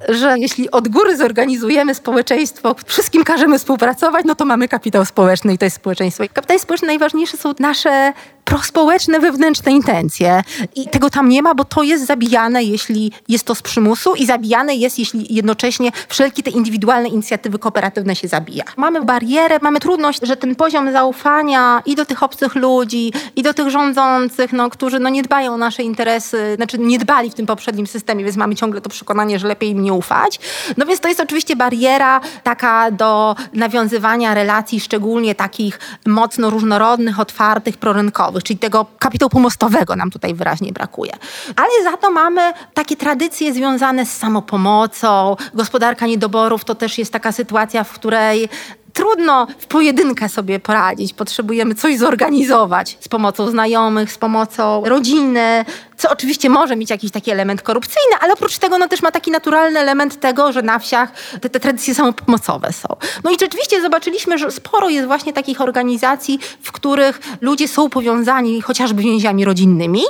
Speaker 2: że jeśli od góry zorganizujemy społeczeństwo, wszystkim każemy współpracować, no to mamy kapitał społeczny i to jest społeczeństwo. Kapitał społeczny najważniejsze są nasze prospołeczne wewnętrzne intencje. I tego tam nie ma, bo to jest zabijane, jeśli jest to z przymusu i zabijane jest, jeśli jednocześnie wszelkie te indywidualne inicjatywy kooperatywne się zabija. Mamy barierę, mamy trudność, że ten poziom zaufania i do tych obcych ludzi, i do tych rządzących, no, którzy no, nie dbają o nasze interesy, znaczy nie dbali w tym poprzednim systemie, więc mamy ciągle to przekonanie, że lepiej im nie ufać. No więc to jest oczywiście bariera taka do nawiązywania relacji, szczególnie takich mocno różnorodnych, otwartych, prorynkowych, czyli tego kapitału pomostowego nam tutaj wyraźnie brakuje. Ale za to mamy takie tradycje związane z samopomocą, gospodarka niedoborów to też jest taka sytuacja, w której trudno w pojedynkę sobie poradzić. Potrzebujemy coś zorganizować z pomocą znajomych, z pomocą rodziny, co oczywiście może mieć jakiś taki element korupcyjny, ale oprócz tego no, też ma taki naturalny element tego, że na wsiach te, te tradycje samopomocowe są. No i rzeczywiście zobaczyliśmy, że sporo jest właśnie takich organizacji, w których ludzie są powiązani chociażby więziami rodzinnymi,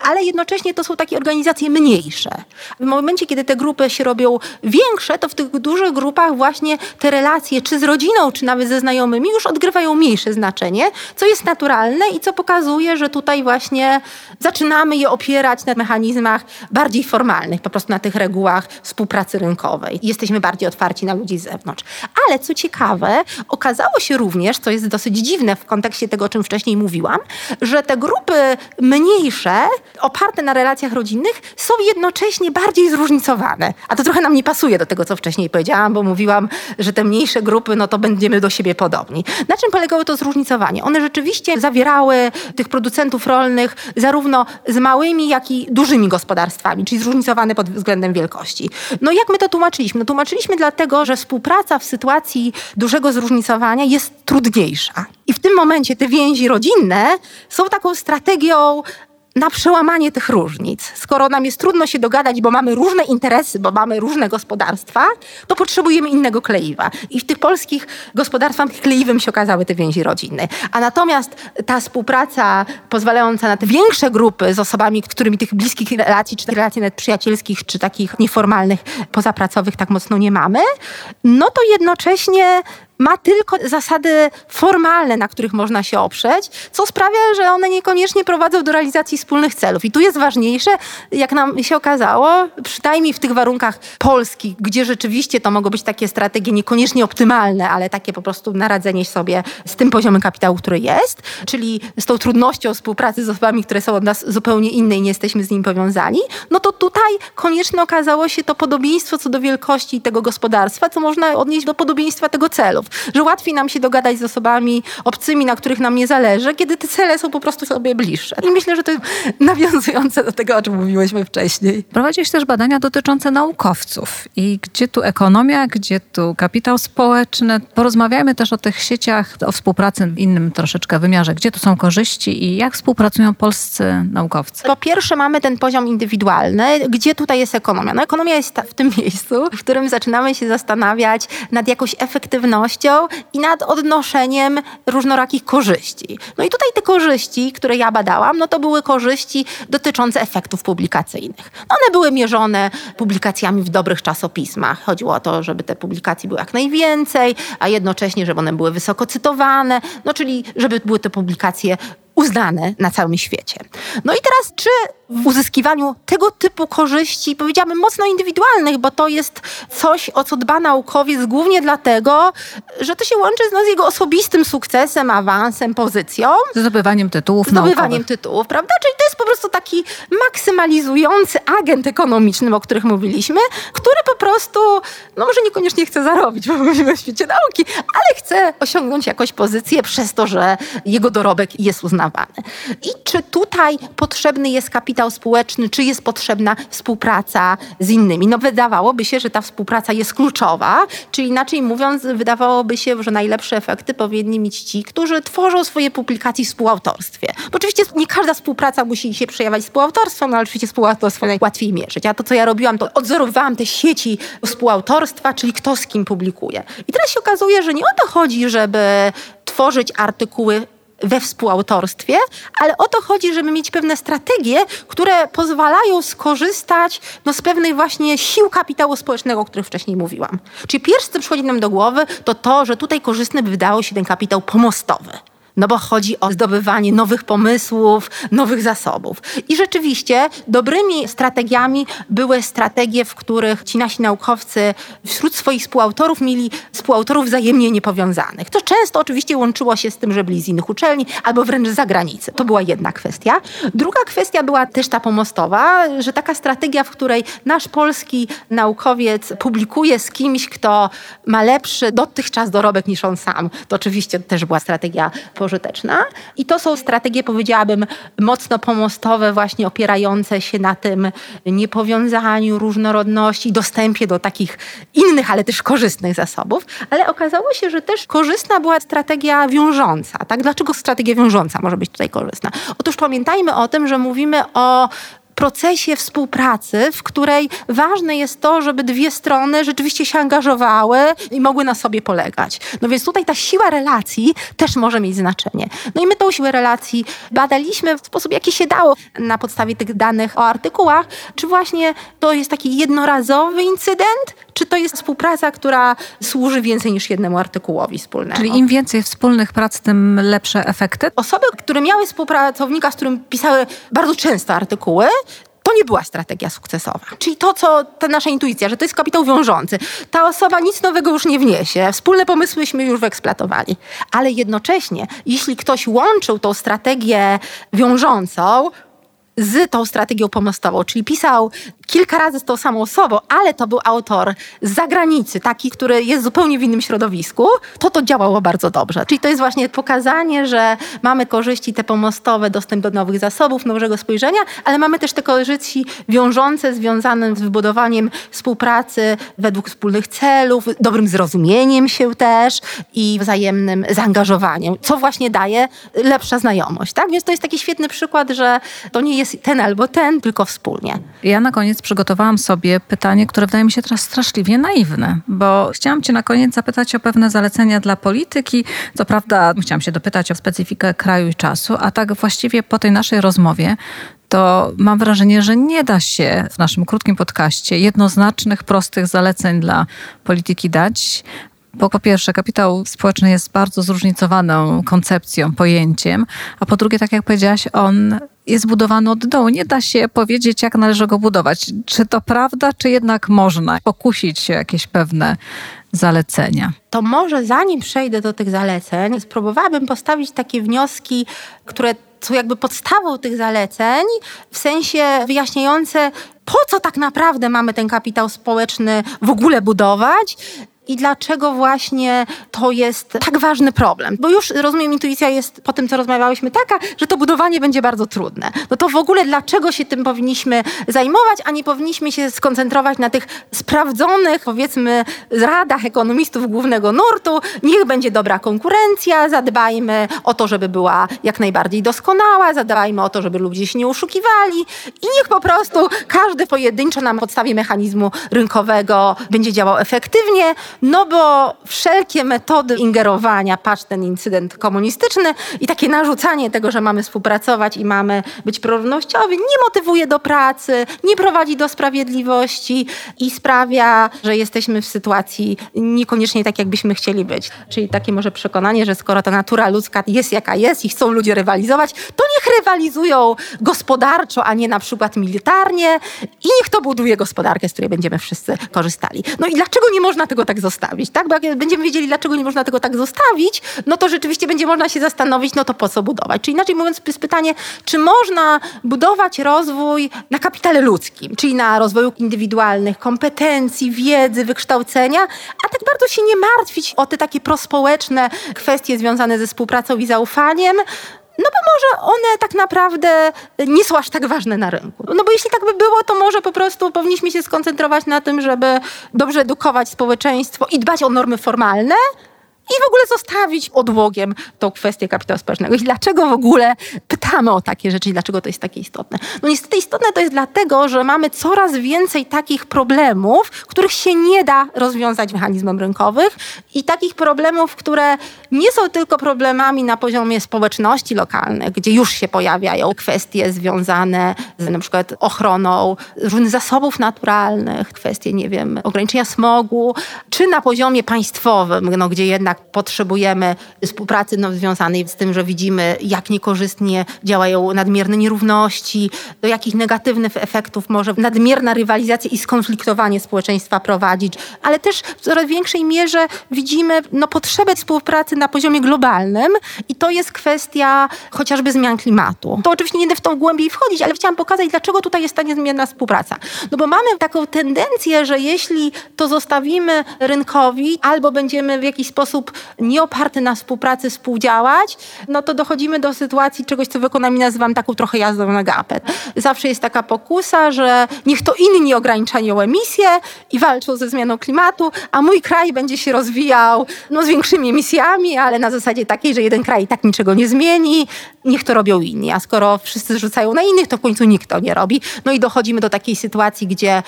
Speaker 2: ale jednocześnie to są takie organizacje mniejsze. W momencie, kiedy te grupy się robią większe, to w tych dużych grupach właśnie te relacje, czy z rodziną, czy nawet ze znajomymi, już odgrywają mniejsze znaczenie, co jest naturalne i co pokazuje, że tutaj właśnie zaczynamy je opierać na mechanizmach bardziej formalnych, po prostu na tych regułach współpracy rynkowej. Jesteśmy bardziej otwarci na ludzi z zewnątrz. Ale co ciekawe, okazało się również, co jest dosyć dziwne w kontekście tego, o czym wcześniej mówiłam, że te grupy mniejsze oparte na relacjach rodzinnych, są jednocześnie bardziej zróżnicowane. A to trochę nam nie pasuje do tego, co wcześniej powiedziałam, bo mówiłam, że te mniejsze grupy, no to będziemy do siebie podobni. Na czym polegało to zróżnicowanie? One rzeczywiście zawierały tych producentów rolnych zarówno z małymi, jak i dużymi gospodarstwami, czyli zróżnicowane pod względem wielkości. No jak my to tłumaczyliśmy? No tłumaczyliśmy dlatego, że współpraca w sytuacji dużego zróżnicowania jest trudniejsza. I w tym momencie te więzi rodzinne są taką strategią na przełamanie tych różnic. Skoro nam jest trudno się dogadać, bo mamy różne interesy, bo mamy różne gospodarstwa, to potrzebujemy innego kleiwa. I w tych polskich gospodarstwach kleiwym się okazały te więzi rodzinne. A natomiast ta współpraca pozwalająca na te większe grupy z osobami, którymi tych bliskich relacji, czy relacji nawet przyjacielskich, czy takich nieformalnych, pozapracowych tak mocno nie mamy, no to jednocześnie ma tylko zasady formalne, na których można się oprzeć, co sprawia, że one niekoniecznie prowadzą do realizacji wspólnych celów. I tu jest ważniejsze, jak nam się okazało, przynajmniej w tych warunkach polskich, gdzie rzeczywiście to mogą być takie strategie niekoniecznie optymalne, ale takie po prostu naradzenie sobie z tym poziomem kapitału, który jest, czyli z tą trudnością współpracy z osobami, które są od nas zupełnie inne i nie jesteśmy z nimi powiązani, no to tutaj koniecznie okazało się to podobieństwo co do wielkości tego gospodarstwa, co można odnieść do podobieństwa tego celu. Że łatwiej nam się dogadać z osobami obcymi, na których nam nie zależy, kiedy te cele są po prostu sobie bliższe. I myślę, że to jest nawiązujące do tego, o czym mówiłyśmy wcześniej.
Speaker 1: Prowadziłeś też badania dotyczące naukowców. I gdzie tu ekonomia, gdzie tu kapitał społeczny. Porozmawiajmy też o tych sieciach, o współpracy w innym troszeczkę wymiarze. Gdzie tu są korzyści i jak współpracują polscy naukowcy?
Speaker 2: Po pierwsze mamy ten poziom indywidualny. Gdzie tutaj jest ekonomia? No ekonomia jest w tym miejscu, w którym zaczynamy się zastanawiać nad jakąś efektywnością i nad odnoszeniem różnorakich korzyści. No i tutaj te korzyści, które ja badałam, no to były korzyści dotyczące efektów publikacyjnych. One były mierzone publikacjami w dobrych czasopismach. Chodziło o to, żeby te publikacji było jak najwięcej, a jednocześnie, żeby one były wysoko cytowane, no czyli żeby były te publikacje uznane na całym świecie. No i teraz, czy w uzyskiwaniu tego typu korzyści, powiedziałabym mocno indywidualnych, bo to jest coś, o co dba naukowiec głównie dlatego, że to się łączy no, z jego osobistym sukcesem, awansem, pozycją.
Speaker 1: Zdobywaniem tytułów
Speaker 2: Zdobywaniem
Speaker 1: naukowych.
Speaker 2: tytułów, prawda? Czyli to jest po prostu taki maksymalizujący agent ekonomiczny, o których mówiliśmy, który po prostu, no może niekoniecznie chce zarobić, bo mówimy w świecie nauki, ale chce osiągnąć jakąś pozycję przez to, że jego dorobek jest uznawany. I czy tutaj potrzebny jest kapitał społeczny, czy jest potrzebna współpraca z innymi? No wydawałoby się, że ta współpraca jest kluczowa, czyli inaczej mówiąc, wydawałoby się, że najlepsze efekty powinni mieć ci, którzy tworzą swoje publikacje w współautorstwie. Bo oczywiście nie każda współpraca musi się przejawiać współautorstwem, no ale oczywiście współautorstwo najłatwiej mierzyć. A to, co ja robiłam, to odzorowałam te sieci współautorstwa, czyli kto z kim publikuje. I teraz się okazuje, że nie o to chodzi, żeby tworzyć artykuły we współautorstwie, ale o to chodzi, żeby mieć pewne strategie, które pozwalają skorzystać no, z pewnej właśnie sił kapitału społecznego, o których wcześniej mówiłam. Czyli pierwsze, co przychodzi nam do głowy, to to, że tutaj korzystny by wydawał się ten kapitał pomostowy no bo chodzi o zdobywanie nowych pomysłów, nowych zasobów. I rzeczywiście dobrymi strategiami były strategie, w których ci nasi naukowcy wśród swoich współautorów mieli współautorów wzajemnie niepowiązanych. To często oczywiście łączyło się z tym, że byli z innych uczelni albo wręcz z zagranicy. To była jedna kwestia. Druga kwestia była też ta pomostowa, że taka strategia, w której nasz polski naukowiec publikuje z kimś, kto ma lepszy dotychczas dorobek niż on sam. To oczywiście też była strategia pożyteczna. I to są strategie, powiedziałabym, mocno pomostowe, właśnie opierające się na tym niepowiązaniu, różnorodności, dostępie do takich innych, ale też korzystnych zasobów. Ale okazało się, że też korzystna była strategia wiążąca. Tak? Dlaczego strategia wiążąca może być tutaj korzystna? Otóż pamiętajmy o tym, że mówimy o procesie współpracy, w której ważne jest to, żeby dwie strony rzeczywiście się angażowały i mogły na sobie polegać. No więc tutaj ta siła relacji też może mieć znaczenie. No i my tą siłę relacji badaliśmy w sposób, jaki się dało na podstawie tych danych o artykułach, czy właśnie to jest taki jednorazowy incydent, czy to jest współpraca, która służy więcej niż jednemu artykułowi wspólnemu.
Speaker 1: Czyli im więcej wspólnych prac, tym lepsze efekty?
Speaker 2: Osoby, które miały współpracownika, z którym pisały bardzo często artykuły, to nie była strategia sukcesowa. Czyli to, co ta nasza intuicja, że to jest kapitał wiążący. Ta osoba nic nowego już nie wniesie. Wspólne pomysłyśmy już wyeksploatowali. Ale jednocześnie, jeśli ktoś łączył tą strategię wiążącą z tą strategią pomostową, czyli pisał kilka razy z tą samą osobą, ale to był autor z zagranicy, taki, który jest zupełnie w innym środowisku, to to działało bardzo dobrze. Czyli to jest właśnie pokazanie, że mamy korzyści te pomostowe, dostęp do nowych zasobów, nowego spojrzenia, ale mamy też te korzyści wiążące, związane z wybudowaniem współpracy według wspólnych celów, dobrym zrozumieniem się też i wzajemnym zaangażowaniem, co właśnie daje lepsza znajomość. Tak? Więc to jest taki świetny przykład, że to nie jest ten albo ten, tylko wspólnie.
Speaker 1: Ja na koniec przygotowałam sobie pytanie, które wydaje mi się teraz straszliwie naiwne, bo chciałam Cię na koniec zapytać o pewne zalecenia dla polityki. Co prawda, chciałam się dopytać o specyfikę kraju i czasu, a tak właściwie po tej naszej rozmowie to mam wrażenie, że nie da się w naszym krótkim podcaście jednoznacznych, prostych zaleceń dla polityki dać. Bo po pierwsze, kapitał społeczny jest bardzo zróżnicowaną koncepcją, pojęciem, a po drugie, tak jak powiedziałaś, on jest budowany od dołu. Nie da się powiedzieć, jak należy go budować. Czy to prawda, czy jednak można pokusić się jakieś pewne zalecenia?
Speaker 2: To może zanim przejdę do tych zaleceń, spróbowałabym postawić takie wnioski, które są jakby podstawą tych zaleceń, w sensie wyjaśniające, po co tak naprawdę mamy ten kapitał społeczny w ogóle budować i dlaczego właśnie to jest tak ważny problem. Bo już rozumiem, intuicja jest po tym, co rozmawiałyśmy, taka, że to budowanie będzie bardzo trudne. No to w ogóle dlaczego się tym powinniśmy zajmować, a nie powinniśmy się skoncentrować na tych sprawdzonych, powiedzmy, radach ekonomistów głównego nurtu. Niech będzie dobra konkurencja, zadbajmy o to, żeby była jak najbardziej doskonała, zadbajmy o to, żeby ludzie się nie oszukiwali i niech po prostu każdy pojedynczo na podstawie mechanizmu rynkowego będzie działał efektywnie, no bo wszelkie metody ingerowania, patrz ten incydent komunistyczny i takie narzucanie tego, że mamy współpracować i mamy być prorównościowi, nie motywuje do pracy, nie prowadzi do sprawiedliwości i sprawia, że jesteśmy w sytuacji niekoniecznie tak, jakbyśmy chcieli być. Czyli takie może przekonanie, że skoro ta natura ludzka jest jaka jest i chcą ludzie rywalizować, to niech rywalizują gospodarczo, a nie na przykład militarnie i niech to buduje gospodarkę, z której będziemy wszyscy korzystali. No i dlaczego nie można tego tak zostawić? Tak? Bo jak będziemy wiedzieli, dlaczego nie można tego tak zostawić, no to rzeczywiście będzie można się zastanowić, no to po co budować? Czyli inaczej mówiąc, jest pytanie, czy można budować rozwój na kapitale ludzkim, czyli na rozwoju indywidualnych kompetencji, wiedzy, wykształcenia, a tak bardzo się nie martwić o te takie prospołeczne kwestie związane ze współpracą i zaufaniem, no bo może one tak naprawdę nie są aż tak ważne na rynku. No bo jeśli tak by było, to może po prostu powinniśmy się skoncentrować na tym, żeby dobrze edukować społeczeństwo i dbać o normy formalne, i w ogóle zostawić odłogiem tą kwestię kapitału społecznego. I dlaczego w ogóle pytamy o takie rzeczy i dlaczego to jest takie istotne? No niestety istotne to jest dlatego, że mamy coraz więcej takich problemów, których się nie da rozwiązać mechanizmem rynkowych i takich problemów, które nie są tylko problemami na poziomie społeczności lokalnych, gdzie już się pojawiają kwestie związane z na przykład ochroną różnych zasobów naturalnych, kwestie, nie wiem, ograniczenia smogu, czy na poziomie państwowym, no, gdzie jednak potrzebujemy współpracy no, związanej z tym, że widzimy, jak niekorzystnie działają nadmierne nierówności, do jakich negatywnych efektów może nadmierna rywalizacja i skonfliktowanie społeczeństwa prowadzić, ale też w coraz większej mierze widzimy no, potrzebę współpracy na poziomie globalnym i to jest kwestia chociażby zmian klimatu. To oczywiście nie będę w tą głębiej wchodzić, ale chciałam pokazać, dlaczego tutaj jest ta niezmienna współpraca. No bo mamy taką tendencję, że jeśli to zostawimy rynkowi, albo będziemy w jakiś sposób sposób nieoparty na współpracy współdziałać, no to dochodzimy do sytuacji czegoś, co w ekonomii nazywam taką trochę jazdą na gapet. Zawsze jest taka pokusa, że niech to inni ograniczają emisje i walczą ze zmianą klimatu, a mój kraj będzie się rozwijał no, z większymi emisjami, ale na zasadzie takiej, że jeden kraj tak niczego nie zmieni, niech to robią inni. A skoro wszyscy rzucają na innych, to w końcu nikt to nie robi. No i dochodzimy do takiej sytuacji, gdzie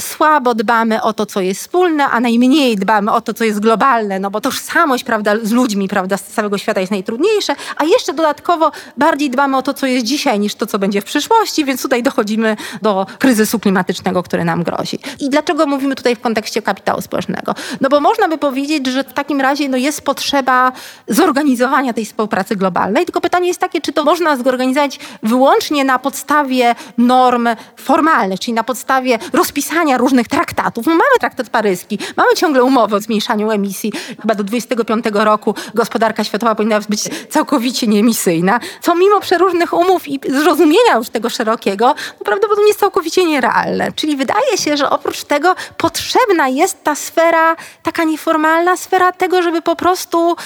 Speaker 2: słabo dbamy o to, co jest wspólne, a najmniej dbamy o to, co jest globalne, no bo tożsamość, prawda, z ludźmi, prawda, z całego świata jest najtrudniejsze, a jeszcze dodatkowo bardziej dbamy o to, co jest dzisiaj, niż to, co będzie w przyszłości, więc tutaj dochodzimy do kryzysu klimatycznego, który nam grozi. I dlaczego mówimy tutaj w kontekście kapitału społecznego? No bo można by powiedzieć, że w takim razie no, jest potrzeba zorganizowania tej współpracy globalnej, tylko pytanie jest takie, czy to można zorganizować wyłącznie na podstawie norm formalnych, czyli na podstawie rozpisania różnych traktatów. No mamy traktat paryski, mamy ciągle umowę o zmniejszaniu emisji. Chyba do 25 roku gospodarka światowa powinna być całkowicie nieemisyjna, co mimo przeróżnych umów i zrozumienia już tego szerokiego, no prawdopodobnie jest całkowicie nierealne. Czyli wydaje się, że oprócz tego potrzebna jest ta sfera, taka nieformalna sfera tego, żeby po prostu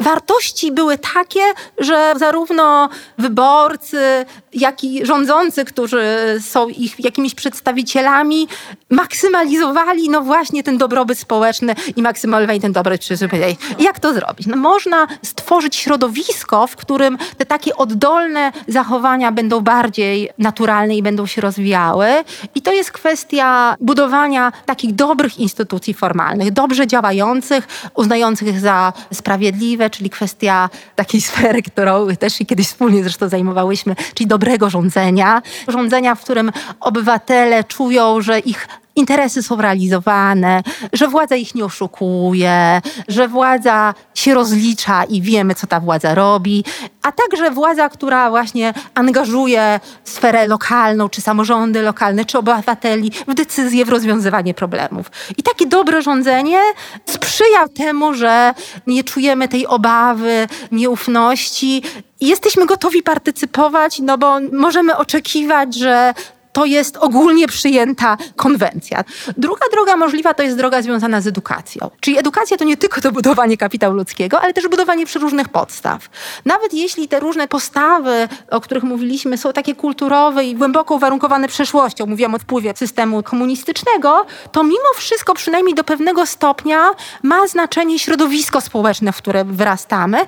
Speaker 2: wartości były takie, że zarówno wyborcy, jak i rządzący, którzy są ich jakimiś przedstawicielami, maksymalizowali no właśnie ten dobrobyt społeczny i maksymalizowali ten dobrobyt przyzwyczajenia. Jak to zrobić? No można stworzyć środowisko, w którym te takie oddolne zachowania będą bardziej naturalne i będą się rozwijały. I to jest kwestia budowania takich dobrych instytucji formalnych, dobrze działających, uznających za sprawiedliwe, czyli kwestia takiej sfery, którą też kiedyś wspólnie zresztą zajmowałyśmy, czyli dobrego rządzenia. Rządzenia, w którym obywatele czują, że ich interesy są realizowane, że władza ich nie oszukuje, że władza się rozlicza i wiemy, co ta władza robi, a także władza, która właśnie angażuje sferę lokalną, czy samorządy lokalne, czy obywateli w decyzje, w rozwiązywanie problemów. I takie dobre rządzenie sprzyja temu, że nie czujemy tej obawy, nieufności, i jesteśmy gotowi partycypować, no bo możemy oczekiwać, że to jest ogólnie przyjęta konwencja. Druga droga możliwa to jest droga związana z edukacją. Czyli edukacja to nie tylko to budowanie kapitału ludzkiego, ale też budowanie różnych podstaw. Nawet jeśli te różne postawy, o których mówiliśmy, są takie kulturowe i głęboko uwarunkowane przeszłością, mówiłam o wpływie systemu komunistycznego, to mimo wszystko, przynajmniej do pewnego stopnia, ma znaczenie środowisko społeczne, w które wyrastamy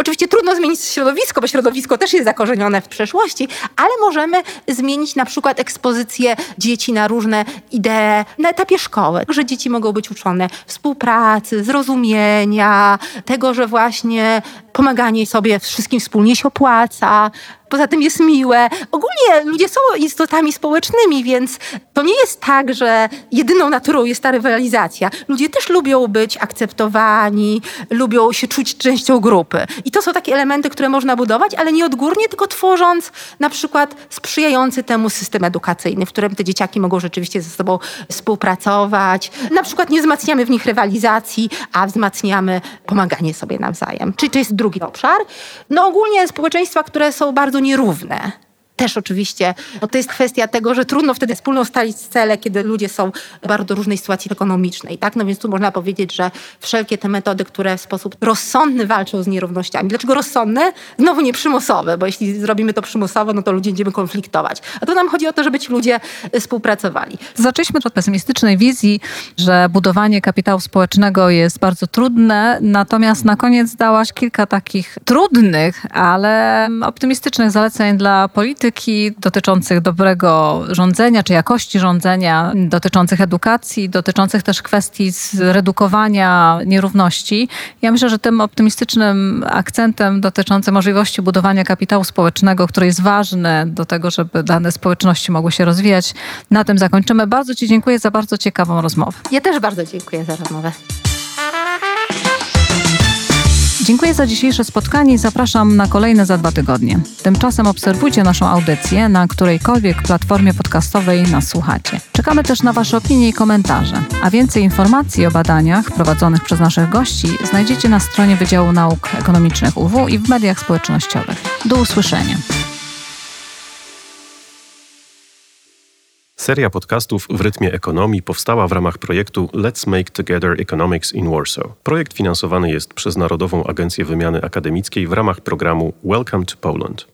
Speaker 2: Oczywiście trudno zmienić środowisko, bo środowisko też jest zakorzenione w przeszłości, ale możemy zmienić na przykład ekspozycję dzieci na różne idee na etapie szkoły, że dzieci mogą być uczone współpracy, zrozumienia, tego, że właśnie pomaganie sobie wszystkim wspólnie się opłaca, poza tym jest miłe. Ogólnie ludzie są istotami społecznymi, więc to nie jest tak, że jedyną naturą jest ta rywalizacja. Ludzie też lubią być akceptowani, lubią się czuć częścią grupy. I to są takie elementy, które można budować, ale nie odgórnie, tylko tworząc na przykład sprzyjający temu system edukacyjny, w którym te dzieciaki mogą rzeczywiście ze sobą współpracować. Na przykład nie wzmacniamy w nich rywalizacji, a wzmacniamy pomaganie sobie nawzajem. Czyli to jest drugi obszar. No ogólnie społeczeństwa, które są bardzo nierówne też oczywiście no to jest kwestia tego, że trudno wtedy wspólnie ustalić cele, kiedy ludzie są w bardzo różnej sytuacji ekonomicznej. Tak? No więc tu można powiedzieć, że wszelkie te metody, które w sposób rozsądny walczą z nierównościami. Dlaczego rozsądne? Znowu nie przymusowe, bo jeśli zrobimy to przymusowo, no to ludzie będziemy konfliktować. A tu nam chodzi o to, żeby ci ludzie współpracowali.
Speaker 1: Zaczęliśmy od pesymistycznej wizji, że budowanie kapitału społecznego jest bardzo trudne, natomiast na koniec dałaś kilka takich trudnych, ale optymistycznych zaleceń dla polityki, polityki dotyczących dobrego rządzenia, czy jakości rządzenia, dotyczących edukacji, dotyczących też kwestii zredukowania nierówności. Ja myślę, że tym optymistycznym akcentem dotyczącym możliwości budowania kapitału społecznego, który jest ważny do tego, żeby dane społeczności mogły się rozwijać, na tym zakończymy. Bardzo Ci dziękuję za bardzo ciekawą rozmowę.
Speaker 2: Ja też bardzo dziękuję za rozmowę.
Speaker 1: Dziękuję za dzisiejsze spotkanie i zapraszam na kolejne za dwa tygodnie. Tymczasem obserwujcie naszą audycję na którejkolwiek platformie podcastowej nas słuchacie. Czekamy też na Wasze opinie i komentarze. A więcej informacji o badaniach prowadzonych przez naszych gości znajdziecie na stronie Wydziału Nauk Ekonomicznych UW i w mediach społecznościowych. Do usłyszenia.
Speaker 3: Seria podcastów w rytmie ekonomii powstała w ramach projektu Let's Make Together Economics in Warsaw. Projekt finansowany jest przez Narodową Agencję Wymiany Akademickiej w ramach programu Welcome to Poland.